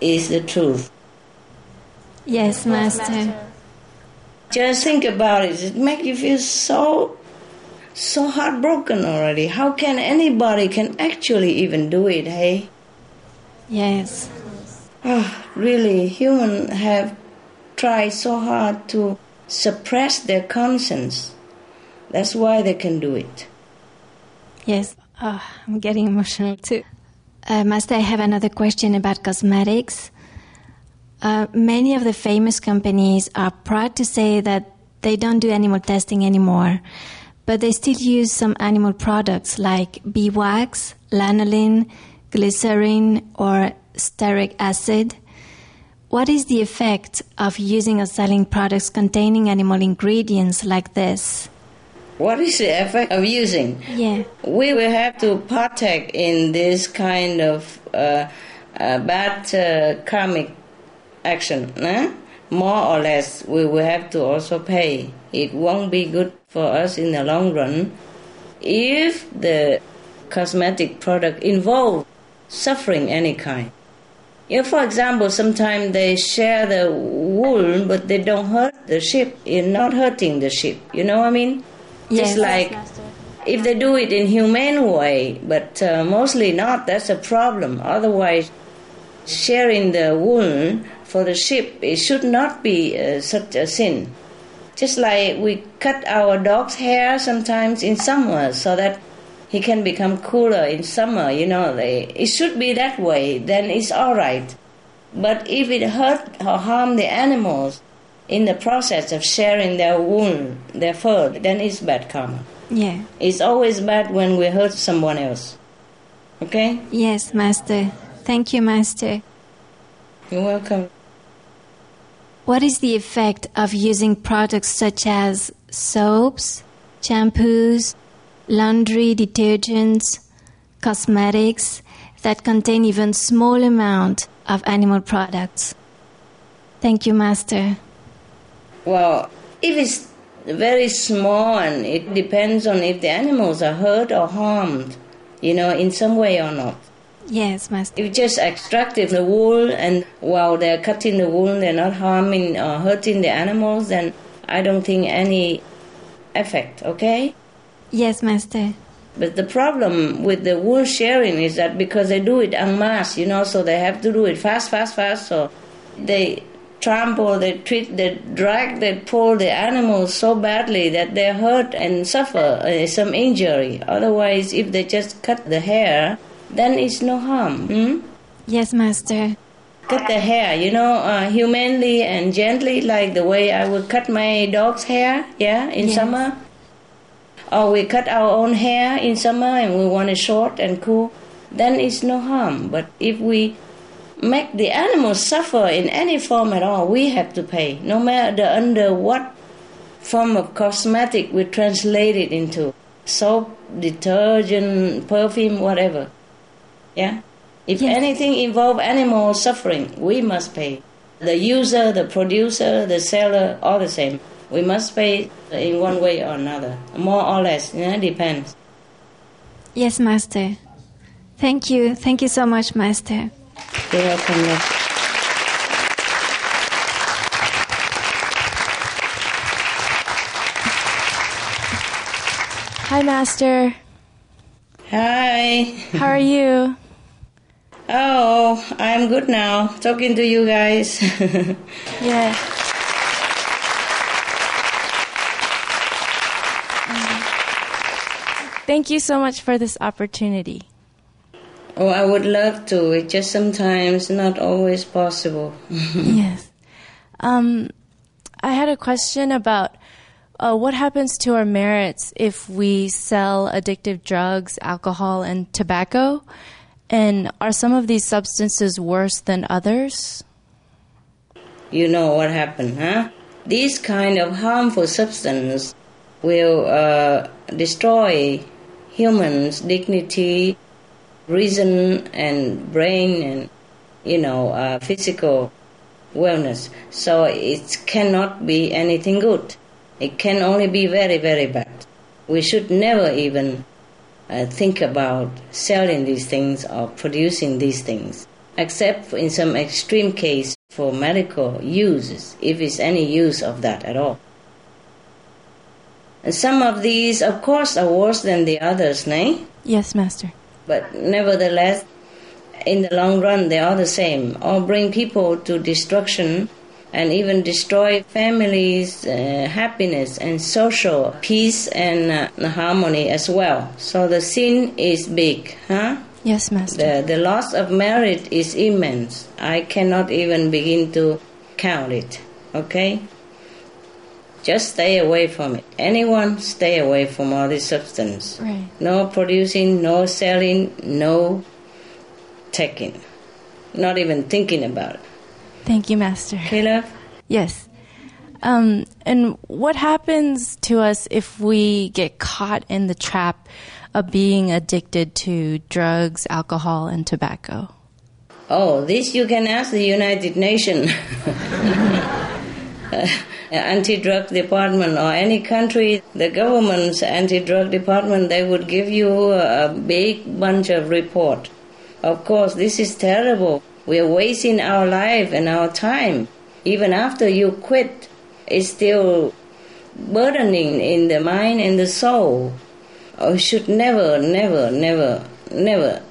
is the truth. Yes, Master. Just think about it. It makes you feel so, so heartbroken already. How can anybody can actually even do it? Hey. Yes. Oh, really, humans have tried so hard to suppress their conscience. That's why they can do it. Yes, oh, I'm getting emotional too. Uh, Master, I have another question about cosmetics. Uh, many of the famous companies are proud to say that they don't do animal testing anymore, but they still use some animal products like bee wax, lanolin, glycerin, or stearic acid. What is the effect of using or selling products containing animal ingredients like this? What is the effect of using? Yeah. We will have to partake in this kind of uh, uh, bad uh, karmic action. Eh? More or less, we will have to also pay. It won't be good for us in the long run if the cosmetic product involve suffering any kind. Yeah, for example, sometimes they share the wool, but they don't hurt the sheep. You're not hurting the sheep. You know what I mean? Yes. Just like if they do it in humane way, but uh, mostly not. That's a problem. Otherwise, sharing the wool for the sheep it should not be uh, such a sin. Just like we cut our dog's hair sometimes in summer so that he can become cooler in summer. You know, they, it should be that way. Then it's all right. But if it hurt or harm the animals in the process of sharing their wool, their fur, then it's bad karma. Yeah. It's always bad when we hurt someone else. Okay? Yes, Master. Thank you, Master. You're welcome. What is the effect of using products such as soaps, shampoos, laundry detergents, cosmetics that contain even small amount of animal products? Thank you, Master. Well, if it's very small and it depends on if the animals are hurt or harmed, you know, in some way or not. Yes, Master. If just extracting the wool and while they're cutting the wool, they're not harming or hurting the animals, then I don't think any effect, okay? Yes, Master. But the problem with the wool sharing is that because they do it en masse, you know, so they have to do it fast, fast, fast, so they trample, they treat, they drag, they pull the animals so badly that they hurt and suffer uh, some injury. Otherwise, if they just cut the hair, then it's no harm. Hmm? Yes, Master. Cut the hair, you know, uh, humanely and gently, like the way I would cut my dog's hair, yeah, in Yes. summer. Or we cut our own hair in summer and we want it short and cool, then it's no harm. But if we make the animals suffer in any form at all, we have to pay, no matter under what form of cosmetic we translate it into soap, detergent, perfume, whatever. Yeah? If anything involves animal suffering, we must pay. The user, the producer, the seller, all the same. We must pay in one way or another, more or less. Yeah, depends. Yes, Master. Thank you. Thank you so much, Master. You're welcome. yeah. Hi, Master. Hi. How are you? Oh, I'm good now. Talking to you guys. yeah. Thank you so much for this opportunity. Oh, I would love to. It's just sometimes not always possible. yes. Um, I had a question about uh, what happens to our merits if we sell addictive drugs, alcohol, and tobacco. And are some of these substances worse than others? You know what happened, huh? These kind of harmful substances will uh, destroy humans' dignity, reason, and brain, and you know, uh, physical wellness. So it cannot be anything good. It can only be very, very bad. We should never even uh, think about selling these things or producing these things, except in some extreme case for medical uses, if it's any use of that at all. And some of these, of course, are worse than the others, nay? Yes, Master. But nevertheless, in the long run, they are the same, or bring people to destruction and even destroy families' uh, happiness and social peace and uh, harmony as well. So the sin is big, huh? Yes, Master. The, the loss of merit is immense. I cannot even begin to count it, okay? Just stay away from it. Anyone, stay away from all this substance. Right. No producing, no selling, no taking. Not even thinking about it. Thank you, Master. Love? Yes. Um, and what happens to us if we get caught in the trap of being addicted to drugs, alcohol, and tobacco? Oh, this you can ask the United Nations. uh, anti-drug department or any country, the government's anti-drug department, they would give you a big bunch of report. Of course, this is terrible. We are wasting our life and our time. Even after you quit, it's still burdening in the mind and the soul. Oh, should never, never, never, never,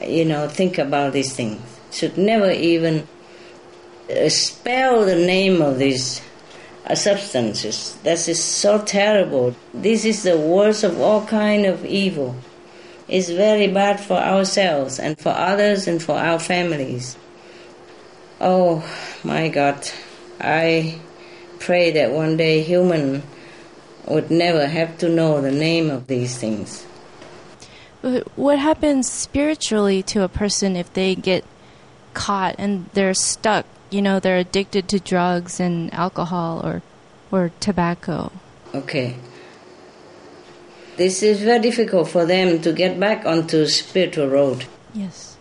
you know, think about these things. Should never even spell the name of these uh, substances. That is so terrible. This is the worst of all kind of evil. It's very bad for ourselves and for others and for our families. Oh my God, I pray that one day human would never have to know the name of these things. What happens spiritually to a person if they get caught and they're stuck? You know, they're addicted to drugs and alcohol or, or tobacco. Okay. This is very difficult for them to get back onto spiritual road. Yes.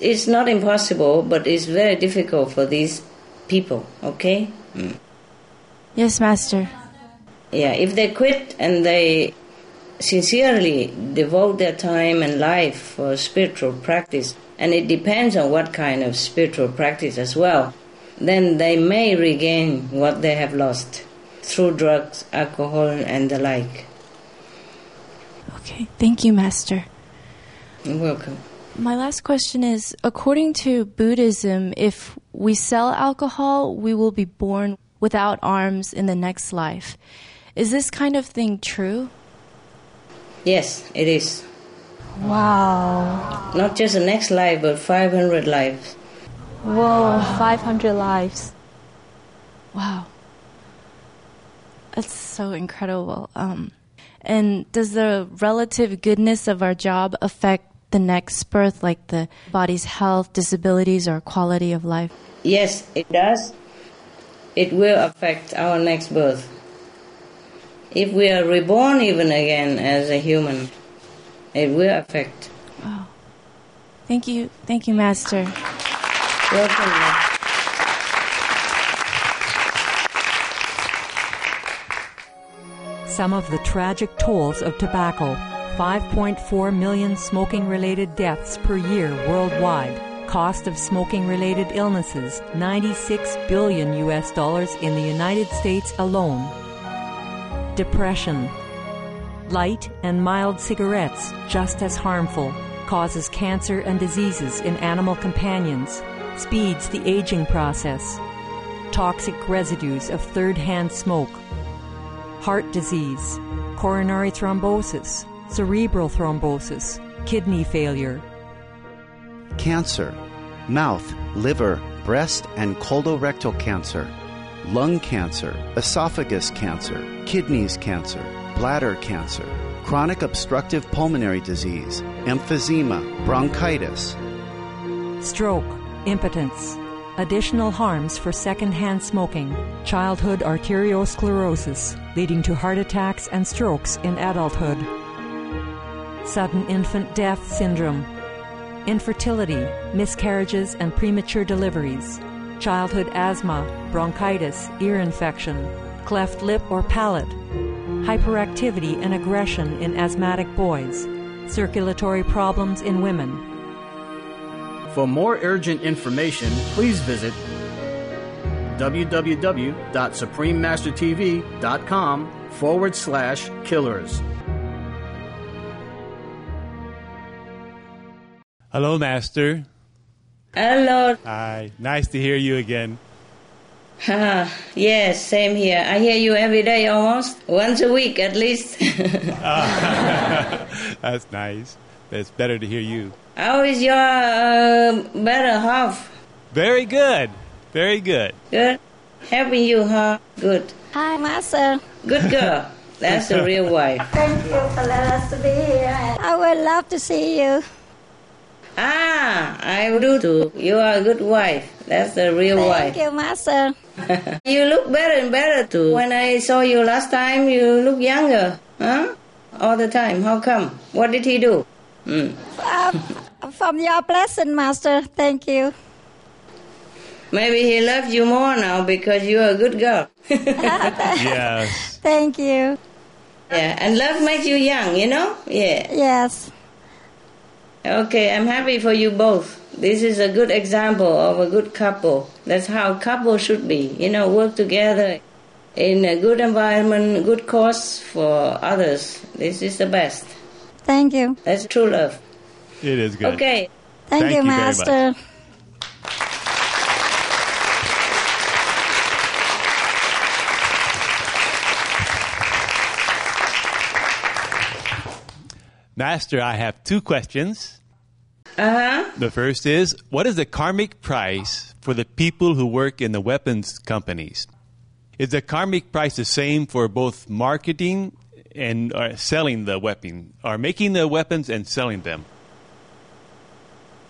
It's not impossible, but it's very difficult for these people, okay? Mm. Yes, Master. Yeah, if they quit and they sincerely devote their time and life for spiritual practice, and it depends on what kind of spiritual practice as well, then they may regain what they have lost through drugs, alcohol, and the like. Okay, thank you, Master. You're welcome. My last question is according to Buddhism, if we sell alcohol, we will be born without arms in the next life. Is this kind of thing true? Yes, it is. Wow. Not just the next life, but 500 lives. Whoa, 500 lives. Wow. That's so incredible. Um, and does the relative goodness of our job affect the next birth, like the body's health, disabilities, or quality of life? Yes, it does. It will affect our next birth. If we are reborn even again as a human, it will affect. Wow. Thank you. Thank you, Master. Welcome. Some of the tragic tolls of tobacco 5.4 million smoking related deaths per year worldwide. Cost of smoking related illnesses 96 billion US dollars in the United States alone. Depression. Light and mild cigarettes just as harmful. causes cancer and diseases in animal companions, speeds the aging process, toxic residues of third hand smoke, heart disease, coronary thrombosis, cerebral thrombosis, kidney failure, cancer, mouth, liver, breast, and colorectal cancer, lung cancer, esophagus cancer, kidneys cancer, bladder cancer, chronic obstructive pulmonary disease, emphysema, bronchitis, stroke, impotence, additional harms for secondhand smoking, childhood arteriosclerosis, leading to heart attacks and strokes in adulthood, sudden infant death syndrome, infertility, miscarriages, and premature deliveries, childhood asthma, bronchitis, ear infection, cleft lip or palate, hyperactivity and aggression in asthmatic boys, circulatory problems in women. For more urgent information, please visit www.suprememastertv.com forward slash killers. Hello, Master. Hello. Hi. Nice to hear you again. Ah, yes, same here. I hear you every day almost, once a week at least. That's nice. It's better to hear you. How is your uh, better half? Very good. Very good. Good. Helping you, huh? Good. Hi, Master. Good girl. That's the real wife. Thank you for letting us to be here. I would love to see you. Ah, I do too. You are a good wife. That's the real Thank wife. you, Master. you look better and better too. When I saw you last time, you look younger. Huh? All the time. How come? What did he do? Hmm. Um, from your blessing, Master. Thank you. Maybe he loves you more now because you're a good girl. yes. Thank you. Yeah, and love makes you young, you know? Yeah. Yes. Okay, I'm happy for you both. This is a good example of a good couple. That's how a couple should be. You know, work together in a good environment, good cause for others. This is the best. Thank you. That's true love. It is good. Okay. Thank, Thank you, you very much. Master. Master, I have two questions. Uh huh. The first is What is the karmic price for the people who work in the weapons companies? Is the karmic price the same for both marketing and uh, selling the weapon, or making the weapons and selling them?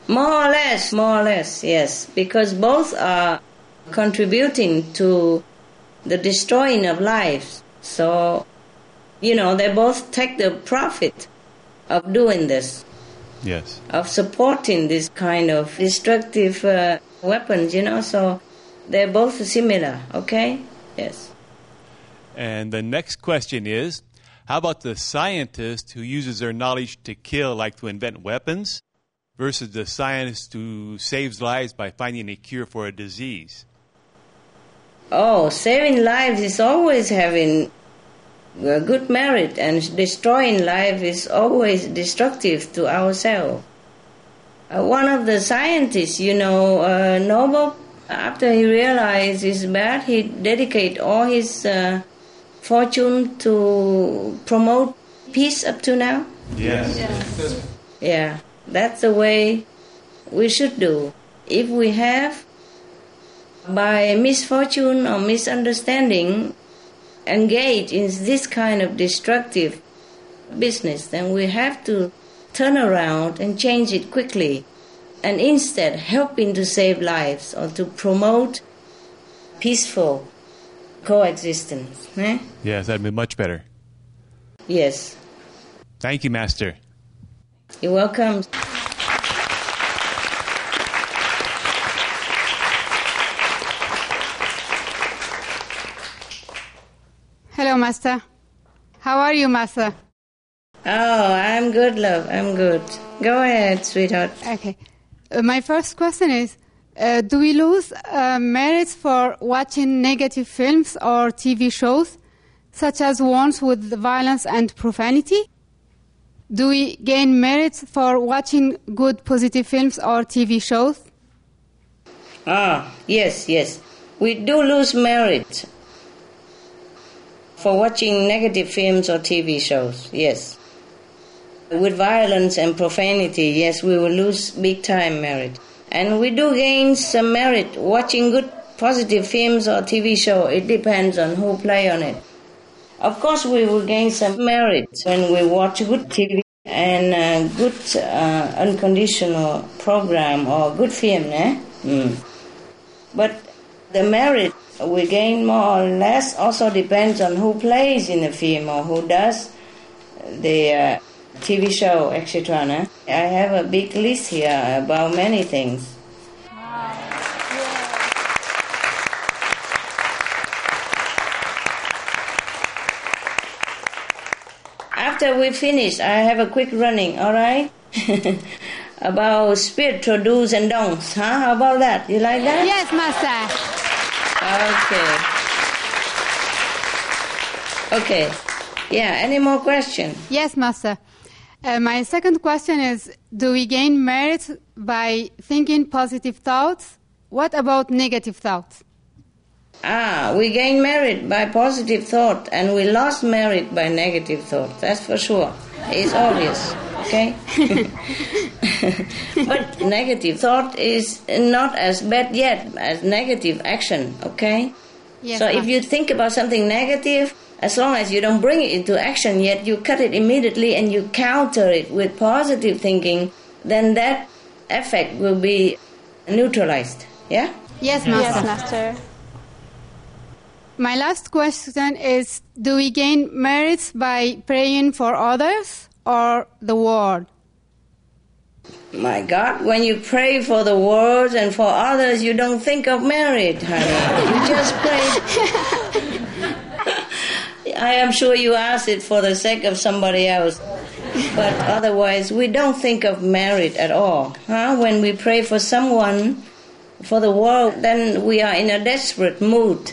More or less, more or less, yes. Because both are contributing to the destroying of lives. So, you know, they both take the profit of doing this, Yes. of supporting this kind of destructive uh, weapons, you know. So they're both similar, okay? Yes. And the next question is How about the scientist who uses their knowledge to kill, like to invent weapons, versus the scientist who saves lives by finding a cure for a disease? Oh, saving lives is always having a good merit, and destroying life is always destructive to ourselves. Uh, one of the scientists, you know, uh, Nobel, after he realized it's bad, he dedicated all his uh, fortune to promote peace up to now. Yes. Yeah, that's the way we should do. If we have, by misfortune or misunderstanding, engaged in this kind of destructive business, then we have to turn around and change it quickly and instead helping to save lives or to promote peaceful coexistence. Eh? Yes, that'd be much better. Yes, Thank you, Master. you're welcome. Hello, Master. How are you, Master? Oh, I'm good, love. I'm good. Go ahead, sweetheart. Okay. Uh, my first question is uh, Do we lose uh, merits for watching negative films or TV shows, such as ones with violence and profanity? do we gain merits for watching good positive films or TV shows? Ah, yes, yes. We do lose merit for watching negative films or TV shows, yes. With violence and profanity, yes, we will lose big time merit. And we do gain some merit watching good positive films or TV show. It depends on who play on it. Of course, we will gain some merit when we watch good TV and uh, good uh, unconditional program or good film, eh? Mm. But the merit we gain more or less also depends on who plays in the film or who does the uh, TV show, etc. Né? I have a big list here about many things. After we finish, I have a quick running, all right? about spiritual do's and don'ts, huh? How about that? You like that? Yes, Master. Okay. Okay. Yeah, any more questions? Yes, Master. Uh, my second question is Do we gain merit by thinking positive thoughts? What about negative thoughts? Ah, we gain merit by positive thought and we lost merit by negative thought. That's for sure. It's obvious. Okay? but negative thought is not as bad yet as negative action. Okay? Yes, so if you think about something negative, as long as you don't bring it into action yet, you cut it immediately and you counter it with positive thinking, then that effect will be neutralized. Yeah? Yes, Master. Yes, Master. My last question is Do we gain merits by praying for others or the world? My God, when you pray for the world and for others, you don't think of merit, honey. You just pray. I am sure you ask it for the sake of somebody else. But otherwise, we don't think of merit at all. Huh? When we pray for someone, for the world, then we are in a desperate mood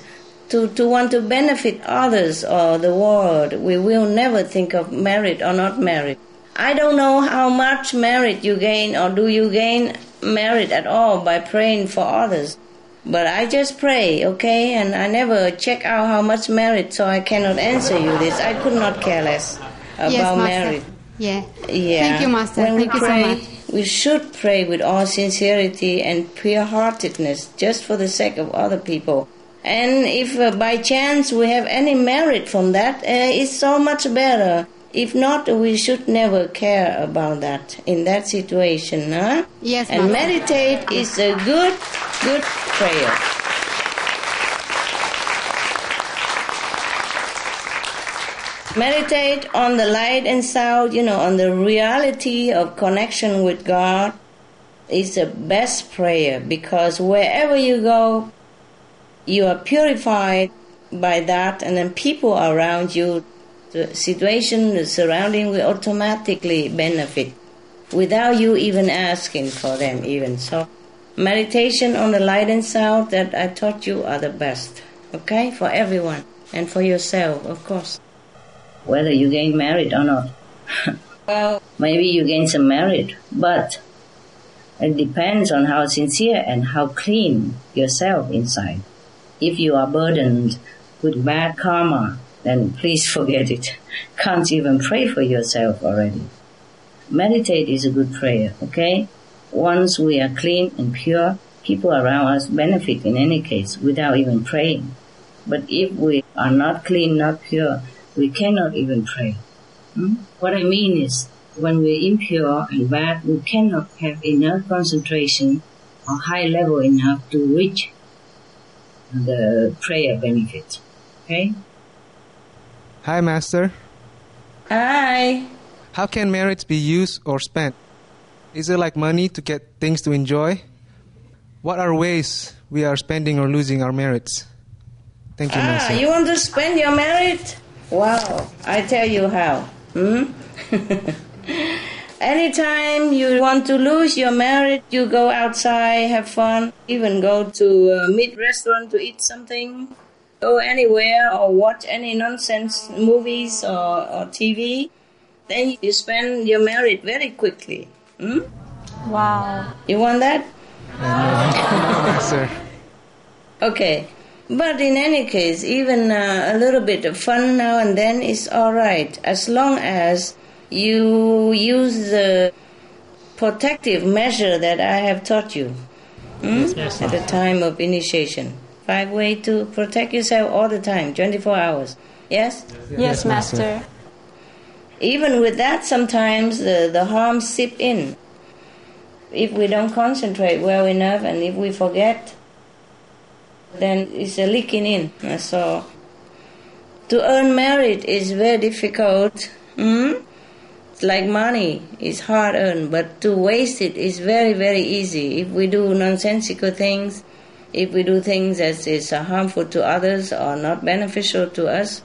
to, to want to benefit others or the world. We will never think of merit or not merit. I don't know how much merit you gain or do you gain merit at all by praying for others. But I just pray, okay? And I never check out how much merit, so I cannot answer you this. I could not care less about yes, merit. Yeah. Yeah. Thank you, Master. When Thank we you pray, so much. we should pray with all sincerity and pure heartedness, just for the sake of other people. And if uh, by chance we have any merit from that, uh, it's so much better. If not, we should never care about that in that situation, huh? Yes, And Master. meditate is a good, good prayer. Meditate on the light and sound, you know, on the reality of connection with God is the best prayer because wherever you go, you are purified by that, and then people around you, the situation, the surrounding will automatically benefit without you even asking for them, even. So, meditation on the light and sound that I taught you are the best, okay, for everyone and for yourself, of course whether you gain merit or not. well, maybe you gain some merit, but it depends on how sincere and how clean yourself inside. If you are burdened with bad karma, then please forget it. Can't even pray for yourself already. Meditate is a good prayer, okay? Once we are clean and pure, people around us benefit in any case without even praying. But if we are not clean, not pure, we cannot even pray. Hmm? What I mean is, when we're impure and bad, we cannot have enough concentration or high level enough to reach the prayer benefit. Okay? Hi, Master. Hi. How can merits be used or spent? Is it like money to get things to enjoy? What are ways we are spending or losing our merits? Thank you, Ah, Master. you want to spend your merit? Wow, I tell you how. Hmm? Anytime you want to lose your merit, you go outside, have fun, even go to a meat restaurant to eat something, go anywhere or watch any nonsense movies or, or TV. Then you spend your merit very quickly. Hmm? Wow. You want that? yes, sir. Okay. But in any case, even uh, a little bit of fun now and then is all right, as long as you use the protective measure that I have taught you hmm? Yes, at the time of initiation. Five way to protect yourself all the time, 24 hours. Yes? Yes, Master. Even with that, sometimes the, the harms seep in. If we don't concentrate well enough and if we forget, then it's a leaking in. So, to earn merit is very difficult. Hmm? Like money, it's hard earned, but to waste it is very, very easy. If we do nonsensical things, if we do things that is harmful to others or not beneficial to us,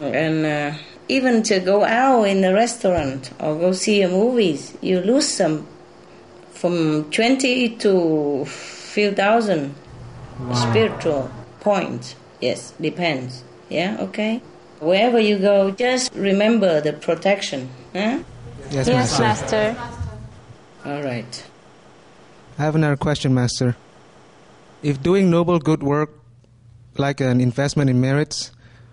and uh, even to go out in a restaurant or go see a movies, you lose some from 20 to few thousand spiritual points. Yes, depends. Yeah, okay. Wherever you go, just remember the protection. Huh? Yes, Yes, Master. Master. All right. I have another question, Master. If doing noble good work, like an investment in merits,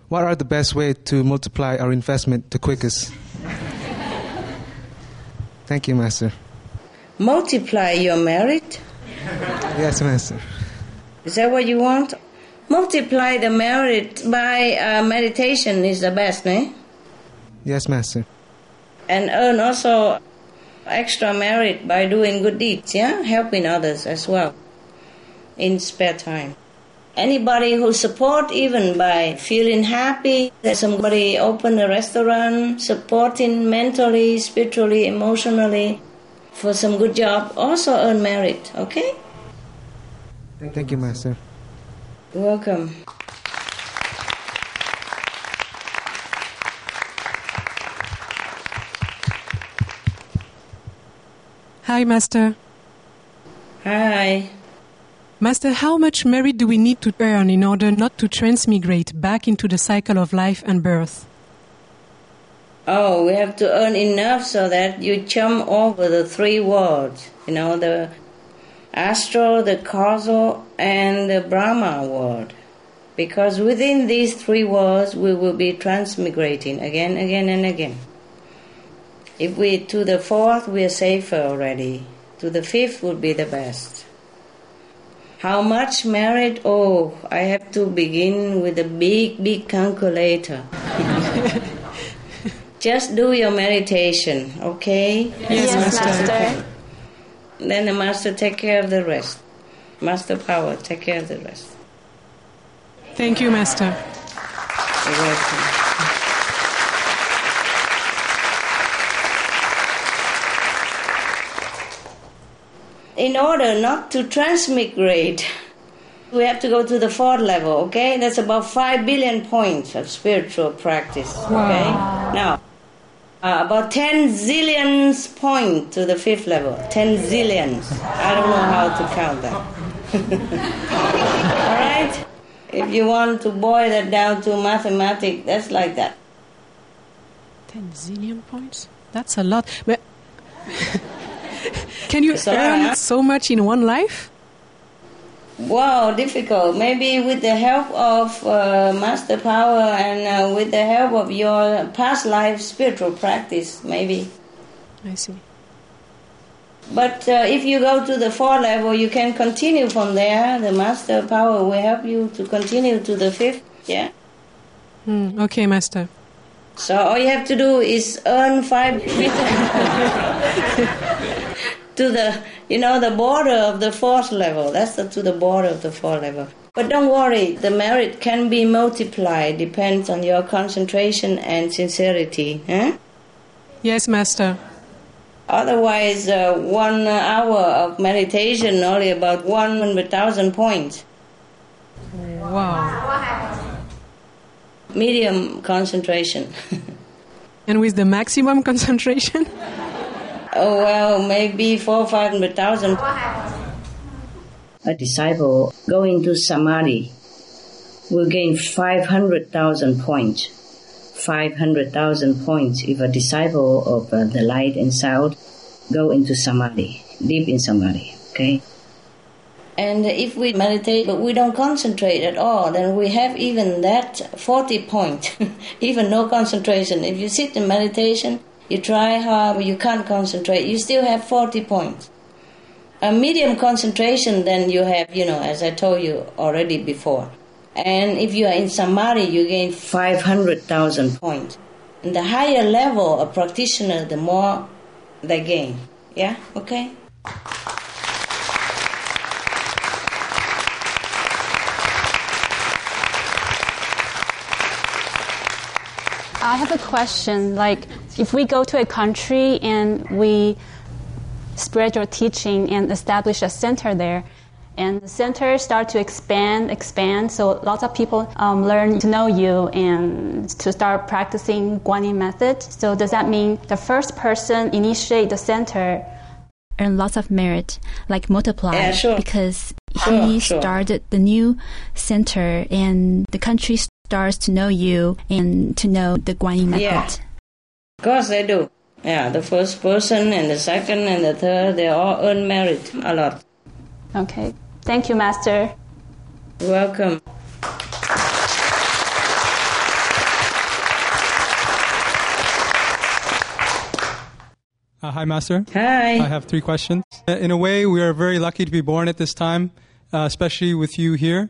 what are the best way to multiply our investment the quickest? Thank you, Master. Multiply your merit. Yes, Master. Is that what you want? Multiply the merit by uh, meditation is the best, eh? Yes, Master. And earn also extra merit by doing good deeds, yeah? Helping others as well in spare time. Anybody who support even by feeling happy that somebody open a restaurant, supporting mentally, spiritually, emotionally for some good job also earn merit, okay? Thank you, Master. Welcome. Hi, Master. Hi. Master, how much merit do we need to earn in order not to transmigrate back into the cycle of life and birth? Oh, we have to earn enough so that you jump over the three worlds. You know, the astral, the causal, and the Brahma world. Because within these three worlds, we will be transmigrating again, again, and again. If we to the fourth, we are safer already. To the fifth would be the best. How much merit? Oh, I have to begin with a big, big calculator. Just do your meditation, okay? Yes, Yes, Master. Master. Then the master take care of the rest. Master power, take care of the rest. Thank you, Master. You're welcome. In order not to transmigrate, we have to go to the fourth level, okay? That's about 5 billion points of spiritual practice, okay? Now, uh, about 10 zillions point to the fifth level. 10 zillions. I don't know how to count that. All right? If you want to boil that down to mathematics, that's like that. 10 zillion points? That's a lot. But Can you lot, earn huh? so much in one life? Wow, difficult. Maybe with the help of uh, Master Power and uh, with the help of your past life spiritual practice, maybe. I see. But uh, if you go to the fourth level, you can continue from there. The Master Power will help you to continue to the fifth. Yeah. Hmm, okay, Master. So all you have to do is earn five to the, you know, the border of the fourth level. That's the, to the border of the fourth level. But don't worry, the merit can be multiplied. Depends on your concentration and sincerity. Huh? Yes, Master. Otherwise, uh, one hour of meditation only about one hundred thousand points. Wow. Medium concentration. And with the maximum concentration? Oh well, maybe four five hundred thousand. A disciple going to samadhi will gain five hundred thousand points. 500,000 points if a disciple of uh, the light and sound go into samadhi, deep in samadhi, okay? And if we meditate but we don't concentrate at all, then we have even that 40 point, even no concentration. If you sit in meditation, you try hard, you can't concentrate, you still have 40 points. A medium concentration, then you have, you know, as I told you already before. And if you are in samadhi, you gain 500,000 points. And the higher level a practitioner, the more they gain. Yeah? Okay? I have a question. Like, if we go to a country and we spread your teaching and establish a center there, and the center start to expand, expand, so lots of people um, learn to know you and to start practicing Guanyin method. So does that mean the first person initiate the center earn lots of merit, like multiply, Yeah, sure. because he sure. started the new center and the country starts to know you and to know the Guanyin method. Yeah. Of course they do. Yeah, the first person and the second and the third, they all earn merit a lot. Okay. Thank you, Master. Welcome. Uh, hi, Master. Hi. I have three questions. In a way, we are very lucky to be born at this time, uh, especially with you here.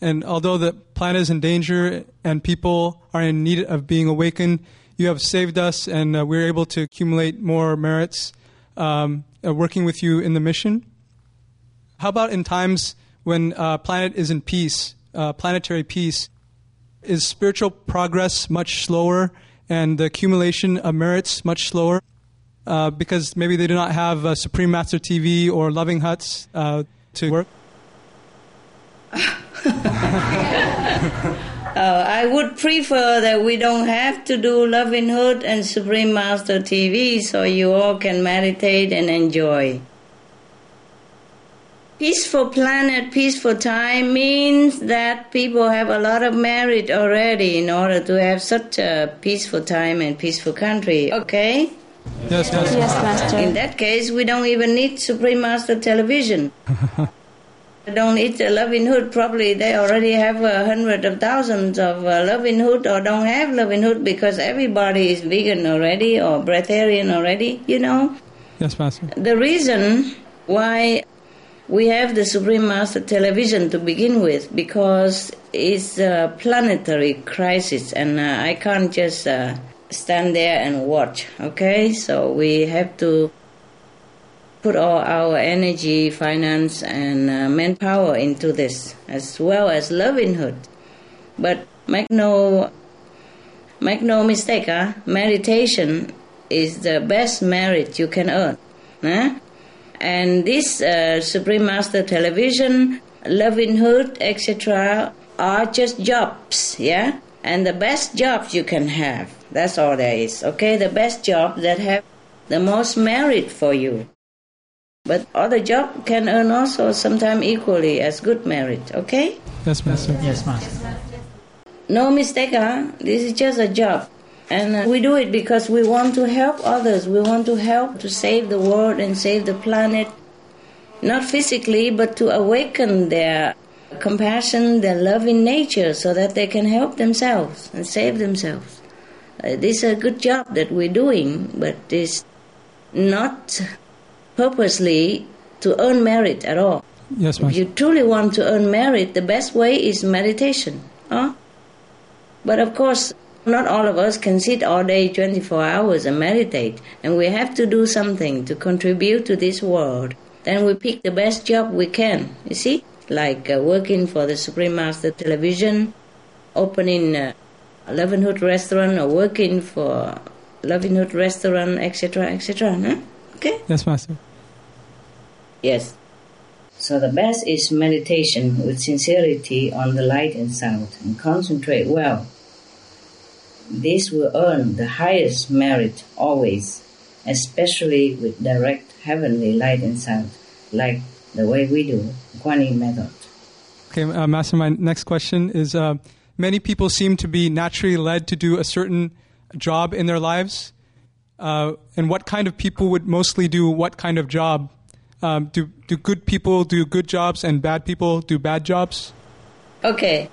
And although the planet is in danger and people are in need of being awakened, you have saved us, and uh, we're able to accumulate more merits um, uh, working with you in the mission. How about in times when uh, planet is in peace, uh, planetary peace? Is spiritual progress much slower and the accumulation of merits much slower? Uh, because maybe they do not have uh, Supreme Master TV or Loving Huts to work? Uh, I would prefer that we don't have to do Loving Hut and Supreme Master TV so you all can meditate and enjoy. Peaceful planet, peaceful time means that people have a lot of merit already in order to have such a peaceful time and peaceful country. Okay? Yes, Master. Yes, Master. In that case, we don't even need Supreme Master television. Don't eat the Loving Hut. Probably they already have a hundred of thousands of uh, Loving Hut or don't have Loving Hut because everybody is vegan already or breatharian already, you know. Yes, Master. The reason why we have the Supreme Master television to begin with because it's a planetary crisis and uh, I can't just uh, stand there and watch, okay? So we have to put all our energy, finance, and uh, manpower into this, as well as Loving Hut. But make no make no mistake, huh? meditation is the best merit you can earn. Huh? And this uh, Supreme Master Television, Loving Hut, etc., are just jobs, yeah? And the best jobs you can have. That's all there is, okay? The best job that have the most merit for you. But other job can earn also sometime equally as good merit, okay? Yes, Master. Yes, Master. No mistake, huh? This is just a job. And uh, we do it because we want to help others. We want to help to save the world and save the planet. Not physically, but to awaken their compassion, their love in nature so that they can help themselves and save themselves. Uh, this is a good job that we're doing, but it's not purposely to earn merit at all. Yes, ma'am. If you truly want to earn merit, the best way is meditation. Huh? But of course, not all of us can sit all day 24 hours and meditate, and we have to do something to contribute to this world. Then we pick the best job we can, you see? Like uh, working for the Supreme Master Television, opening a Loving Hut restaurant, or working for Loving Hut restaurant, etc., etc. Huh? Okay? Yes, Master. Yes. So the best is meditation with sincerity on the light and sound and concentrate well. This will earn the highest merit always, especially with direct heavenly light and sound, like the way we do, Guanyin method. Okay, uh, Master, my next question is uh, many people seem to be naturally led to do a certain job in their lives. Uh, and what kind of people would mostly do what kind of job? Um, do, do good people do good jobs and bad people do bad jobs? Okay,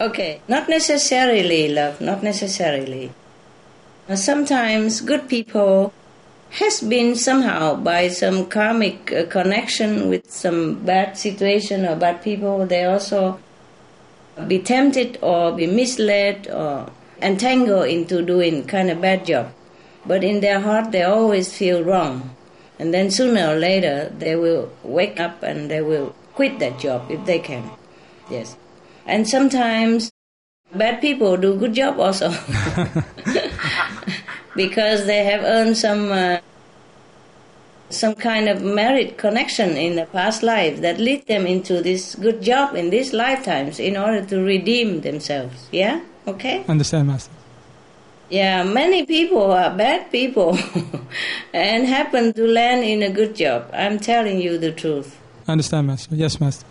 okay. Not necessarily, love, not necessarily. Sometimes good people has been somehow by some karmic uh, connection with some bad situation or bad people, they also be tempted or be misled or entangled into doing kind of bad job. But in their heart, they always feel wrong. And then sooner or later, they will wake up and they will quit that job if they can. Yes. And sometimes bad people do good job also. because they have earned some uh, some kind of merit connection in the past life that lead them into this good job in these lifetimes in order to redeem themselves. Yeah? Okay? Understand, Master. Yeah, many people are bad people and happen to land in a good job. I'm telling you the truth. I Understand, Master. Yes, Master.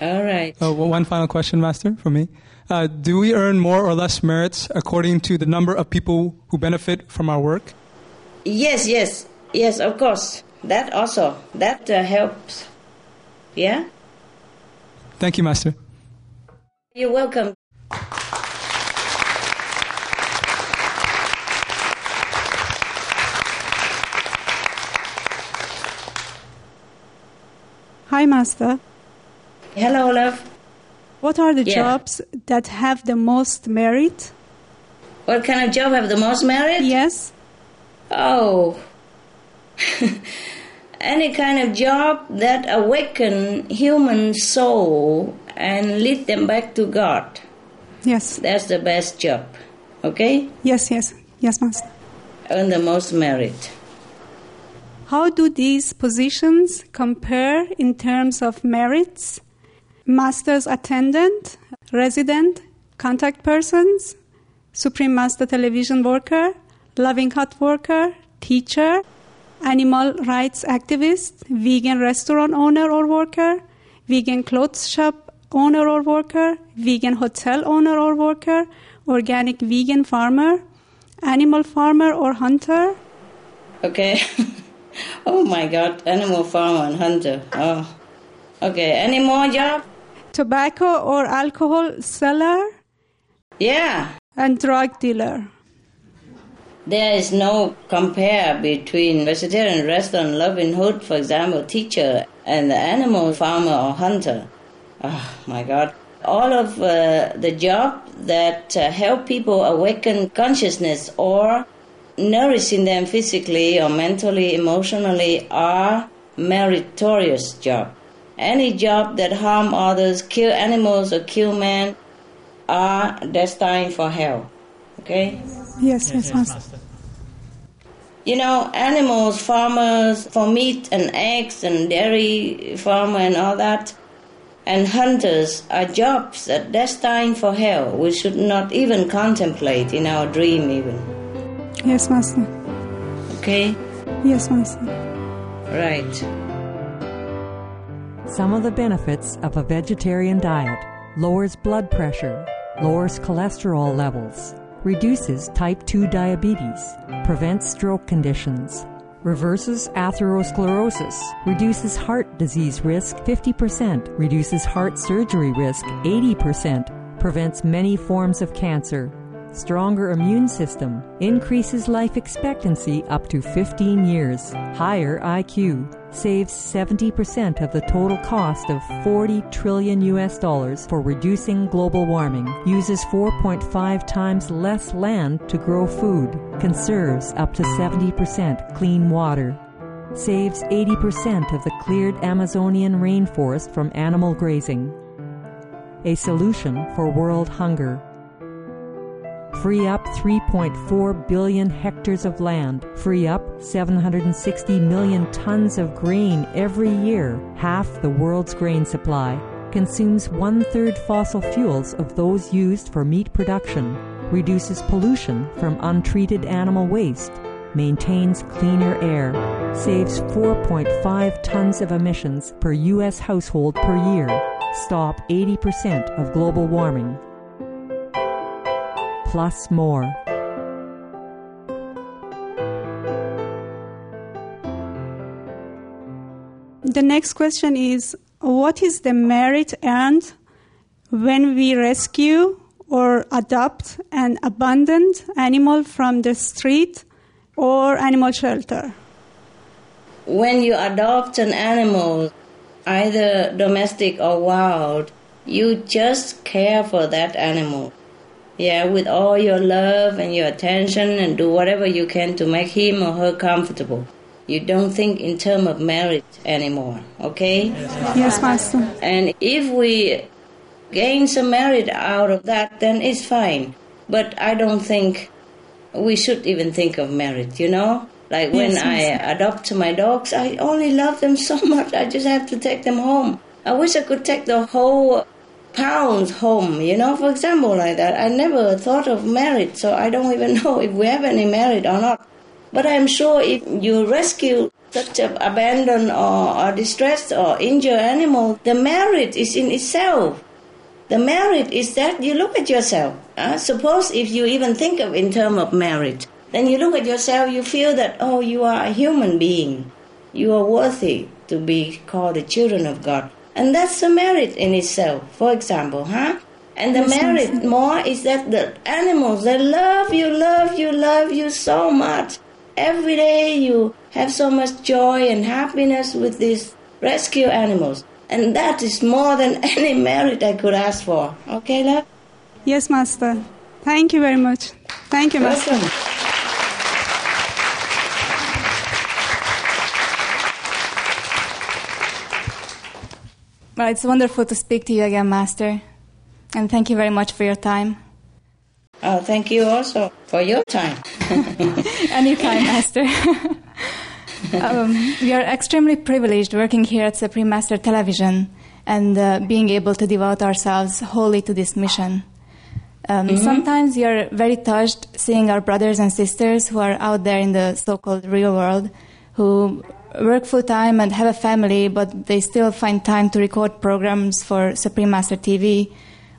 All right. Oh, well, one final question, Master, for me. Uh, do we earn more or less merits according to the number of people who benefit from our work? Yes, yes, yes, of course. That also, that uh, helps. Yeah? Thank you, Master. You're welcome. Hi, Master. Hello, Olaf. What are the Yeah. jobs that have the most merit? What kind of job have the most merit? Yes. Oh, any kind of job that awaken human soul and lead them back to God. Yes. That's the best job. Okay? Yes, yes. Yes, Master. Earn the most merit. How do these positions compare in terms of merits? Master's attendant, resident, contact persons, Supreme Master television worker, loving hut worker, teacher, animal rights activist, vegan restaurant owner or worker, vegan clothes shop owner or worker, vegan hotel owner or worker, organic vegan farmer, animal farmer or hunter. Okay? oh my God, animal farmer and hunter. Oh. Okay, any more job? Tobacco or alcohol seller Yeah. and drug dealer. There is no compare between vegetarian restaurant, loving hut, for example, teacher, and the animal farmer or hunter. Oh my God. All of uh, the job that uh, help people awaken consciousness or nourishing them physically or mentally, emotionally are meritorious job. Any job that harm others, kill animals or kill men are destined for hell. Okay? Yes, yes, Master. You know, animals, farmers for meat and eggs and dairy farmer and all that, and hunters are jobs that destined for hell. We should not even contemplate in our dream even. Yes, Master. Okay? Yes, Master. Right. Some of the benefits of a vegetarian diet lowers blood pressure, lowers cholesterol levels, reduces type 2 diabetes, prevents stroke conditions, reverses atherosclerosis, reduces heart disease risk 50%, reduces heart surgery risk 80%, prevents many forms of cancer, stronger immune system, increases life expectancy up to 15 years, higher IQ, saves 70% of the total cost of 40 trillion US dollars for reducing global warming, uses 4.5 times less land to grow food, conserves up to 70% clean water, saves 80% of the cleared Amazonian rainforest from animal grazing. A solution for world hunger free up 3.4 billion hectares of land, free up 760 million tons of grain every year, half the world's grain supply, consumes one third fossil fuels of those used for meat production, reduces pollution from untreated animal waste, maintains cleaner air, saves 4.5 tons of emissions per U.S. household per year, stop 80% of global warming plus more. The next question is What is the merit earned when we rescue or adopt an abandoned animal from the street or animal shelter? When you adopt an animal, either domestic or wild, you just care for that animal. Yeah, with all your love and your attention and do whatever you can to make him or her comfortable. You don't think in terms of marriage anymore, okay? Yes, Master. And if we gain some merit out of that, then it's fine. But I don't think we should even think of marriage, you know? Like when Yes, I adopt my dogs, I only love them so much, I just have to take them home. I wish I could take the whole pound home, you know, for example, like that. I never thought of marriage, so I don't even know if we have any merit or not. But I'm sure if you rescue such an abandoned or, or distressed or injured animal, the merit is in itself. The merit is that you look at yourself. Uh, suppose if you even think of in terms of merit, then you look at yourself, you feel that, oh, you are a human being. You are worthy to be called the children of God. And that's a merit in itself, for example, huh? And the merit more is that the animals, they love you, love you, love you so much. Every day you have so much joy and happiness with these rescue animals. And that is more than any merit I could ask for. Okay, love? Yes, Master. Thank you very much. Thank you, Master. Welcome. Well, it's wonderful to speak to you again, Master. And thank you very much for your time. Oh, thank you also for your time. Anytime, Master. um, we are extremely privileged working here at Supreme Master Television and uh, being able to devote ourselves wholly to this mission. Um, Mhm. Sometimes we are very touched seeing our brothers and sisters who are out there in the so called real world who work full time and have a family, but they still find time to record programs for Supreme Master TV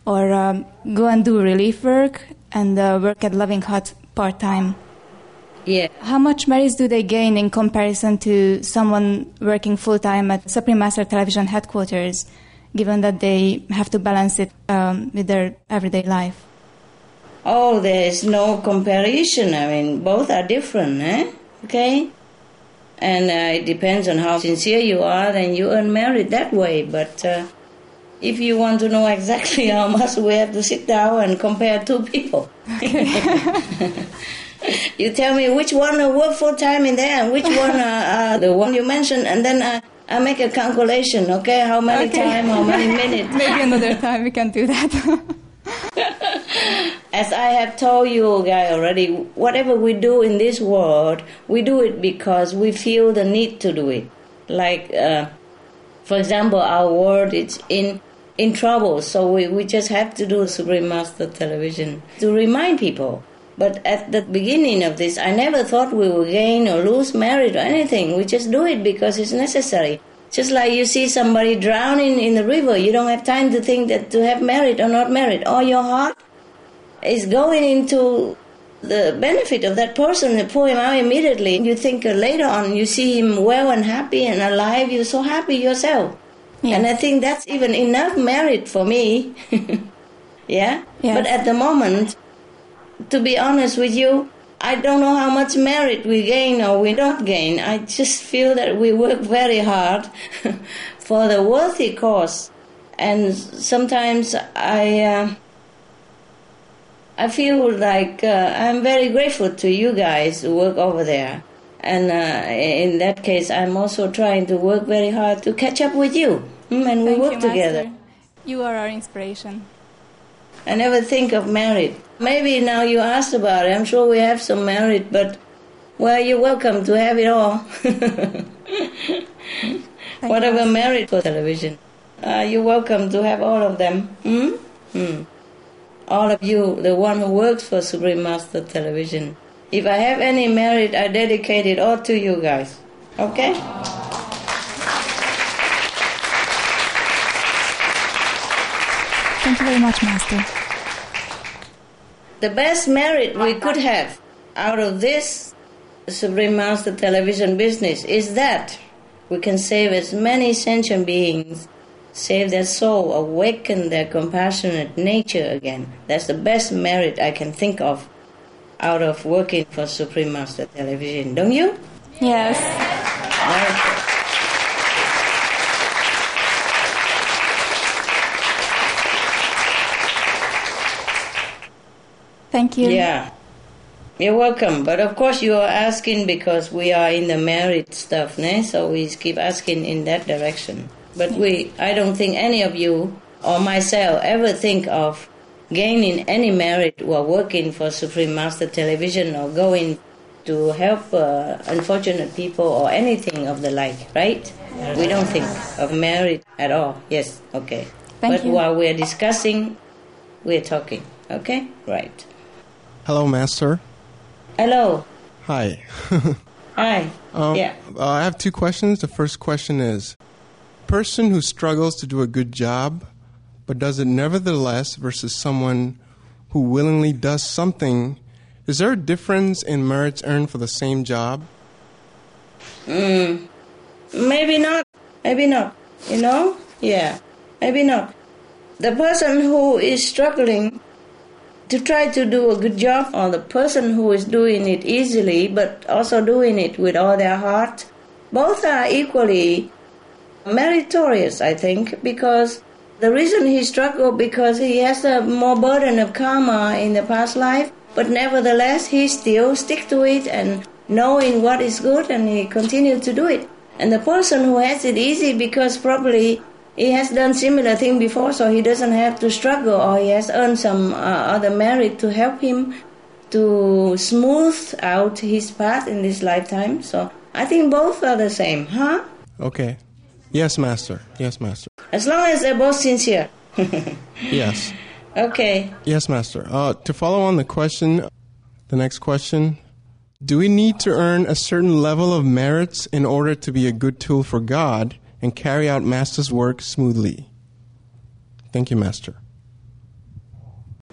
or um, go and do relief work and uh, work at Loving Hut part time. Yeah. How much merits do they gain in comparison to someone working full time at Supreme Master Television headquarters, given that they have to balance it um, with their everyday life? Oh, there is no comparison. I mean, both are different, eh? Okay? And uh, it depends on how sincere you are, then you earn merit that way. But uh, if you want to know exactly how much, we have to sit down and compare two people. you tell me which one uh, work full time in there and which one uh, the one you mentioned, and then uh, I make a calculation, okay? How many Okay. time, how many minutes. Maybe another time we can do that. As I have told you guys already, whatever we do in this world, we do it because we feel the need to do it. Like, uh, for example, our world is in in trouble, so we, we just have to do Supreme Master Television to remind people. But at the beginning of this, I never thought we would gain or lose merit or anything. We just do it because it's necessary. Just like you see somebody drowning in the river, you don't have time to think that to have merit or not merit. All your heart is going into the benefit of that person and pull him out immediately. You think uh, later on you see him well and happy and alive, you're so happy yourself. And I think that's even enough merit for me. yeah? But at the moment, to be honest with you, I don't know how much merit we gain or we don't gain. I just feel that we work very hard for the worthy cause. And sometimes I. Uh, I feel like uh, I'm very grateful to you guys who work over there. And uh, in that case, I'm also trying to work very hard to catch up with you. Mm, and we Thank work you, together. Master. You are our inspiration. I never think of merit. Maybe now you asked about it. I'm sure we have some merit, but well, you're welcome to have it all. Whatever merit for television, uh, you're welcome to have all of them. Hmm? Hmm. All of you, the one who works for Supreme Master Television. If I have any merit, I dedicate it all to you guys. Okay? Thank you very much, Master. the best merit we could have out of this Supreme Master television business is that we can save as many sentient beings, save their soul, awaken their compassionate nature again. That's the best merit I can think of out of working for Supreme Master Television, don't you? Yes. Thank you. Yeah. You're welcome. But of course, you are asking because we are in the merit stuff, né? so we keep asking in that direction. But we, I don't think any of you or myself ever think of gaining any merit while working for Supreme Master Television or going to help uh, unfortunate people or anything of the like, right? We don't think of merit at all. Yes, okay. Thank but you. while we're discussing, we're talking, okay? Right. Hello, Master. Hello. Hi. Hi. Um, Yeah. uh, I have two questions. The first question is person who struggles to do a good job but does it nevertheless versus someone who willingly does something, is there a difference in merits earned for the same job? Mm, maybe not. Maybe not. You know? Yeah. Maybe not. The person who is struggling to try to do a good job, or the person who is doing it easily but also doing it with all their heart, both are equally meritorious, I think, because the reason he struggled because he has a more burden of karma in the past life, but nevertheless he still stick to it and knowing what is good and he continued to do it. And the person who has it easy because probably he has done similar thing before, so he doesn't have to struggle, or he has earned some uh, other merit to help him to smooth out his path in this lifetime. So I think both are the same, huh? Okay. Yes, Master. Yes, Master. As long as they're both sincere. Yes. Okay. Yes, Master. Uh, to follow on the question, the next question Do we need to earn a certain level of merits in order to be a good tool for God and carry out Master's work smoothly? Thank you, Master.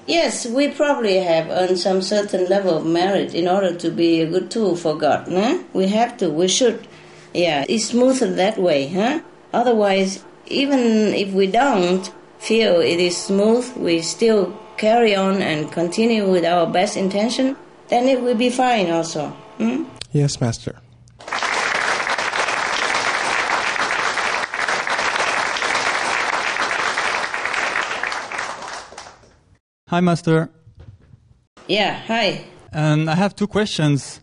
Yes, we probably have earned some certain level of merit in order to be a good tool for God. Huh? We have to, we should. Yeah, it's smoother that way, huh? Otherwise, even if we don't feel it is smooth, we still carry on and continue with our best intention, then it will be fine also. Hmm? Yes, Master. Hi, Master. Yeah, hi. Um, I have two questions.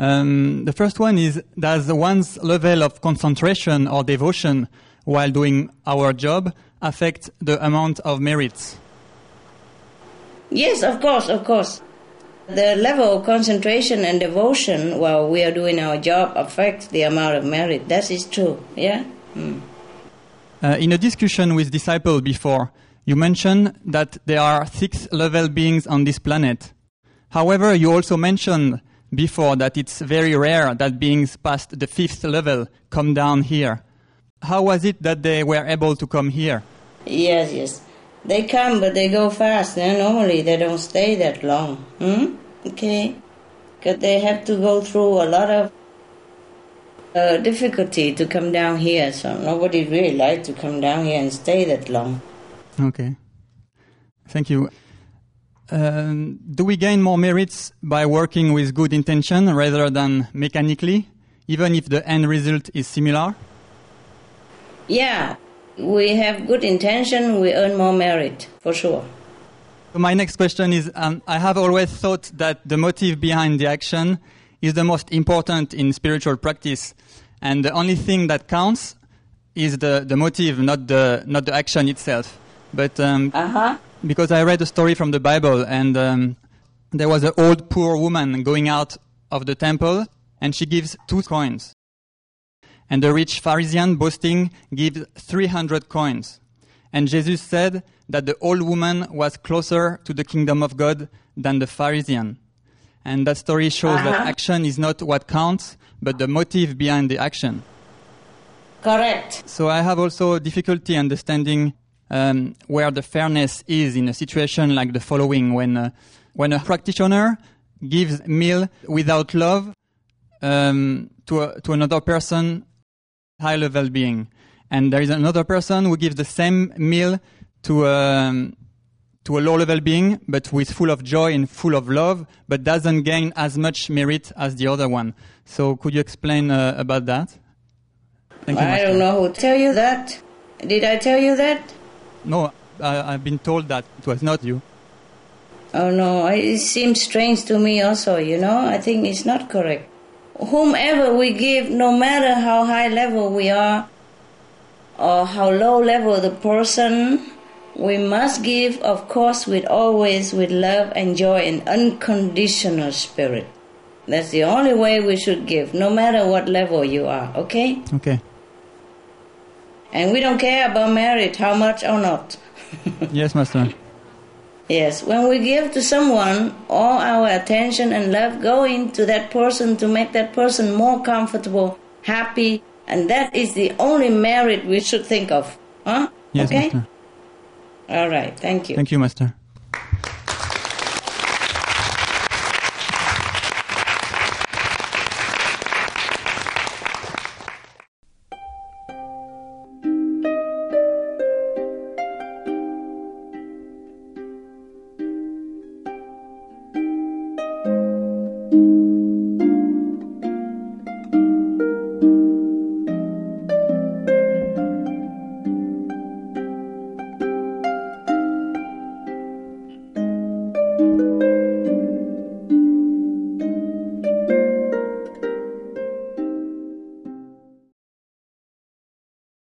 Um, the first one is Does one's level of concentration or devotion while doing our job affect the amount of merits? Yes, of course, of course. The level of concentration and devotion while we are doing our job affects the amount of merit. That is true, yeah? Hmm. Uh, in a discussion with disciple before, you mentioned that there are six level beings on this planet. However, you also mentioned before that it's very rare that beings past the fifth level come down here. How was it that they were able to come here? Yes, yes. They come, but they go fast. And normally they don't stay that long. Hmm? Okay. Because they have to go through a lot of uh, difficulty to come down here. So nobody really like to come down here and stay that long. Okay. Thank you. Um, do we gain more merits by working with good intention rather than mechanically, even if the end result is similar? Yeah, we have good intention, we earn more merit, for sure. So my next question is um, I have always thought that the motive behind the action is the most important in spiritual practice, and the only thing that counts is the, the motive, not the, not the action itself. But um, uh-huh. Because I read a story from the Bible, and um, there was an old poor woman going out of the temple, and she gives two coins. And the rich Pharisee, boasting, gives 300 coins. And Jesus said that the old woman was closer to the kingdom of God than the Pharisee. And that story shows that Uh-huh. action is not what counts, but the motive behind the action. Correct. So I have also difficulty understanding um, where the fairness is in a situation like the following when uh, when a practitioner gives meal without love um, to a, to another person, high level being, and there is another person who gives the same meal to um, to a low level being, but with full of joy and full of love, but doesn't gain as much merit as the other one. So, could you explain uh, about that? Thank you, I Master. don't know who tell you that. Did I tell you that? No, I, I've been told that it was not you. Oh no, it seems strange to me also, you know. I think it's not correct. Whomever we give, no matter how high level we are or how low level the person, we must give, of course, with always with love and joy and unconditional spirit. That's the only way we should give, no matter what level you are, okay? Okay. And we don't care about merit, how much or not. yes, Master. Yes, when we give to someone, all our attention and love go into that person to make that person more comfortable, happy, and that is the only merit we should think of. Huh? Yes, okay? Master. All right, thank you. Thank you, Master.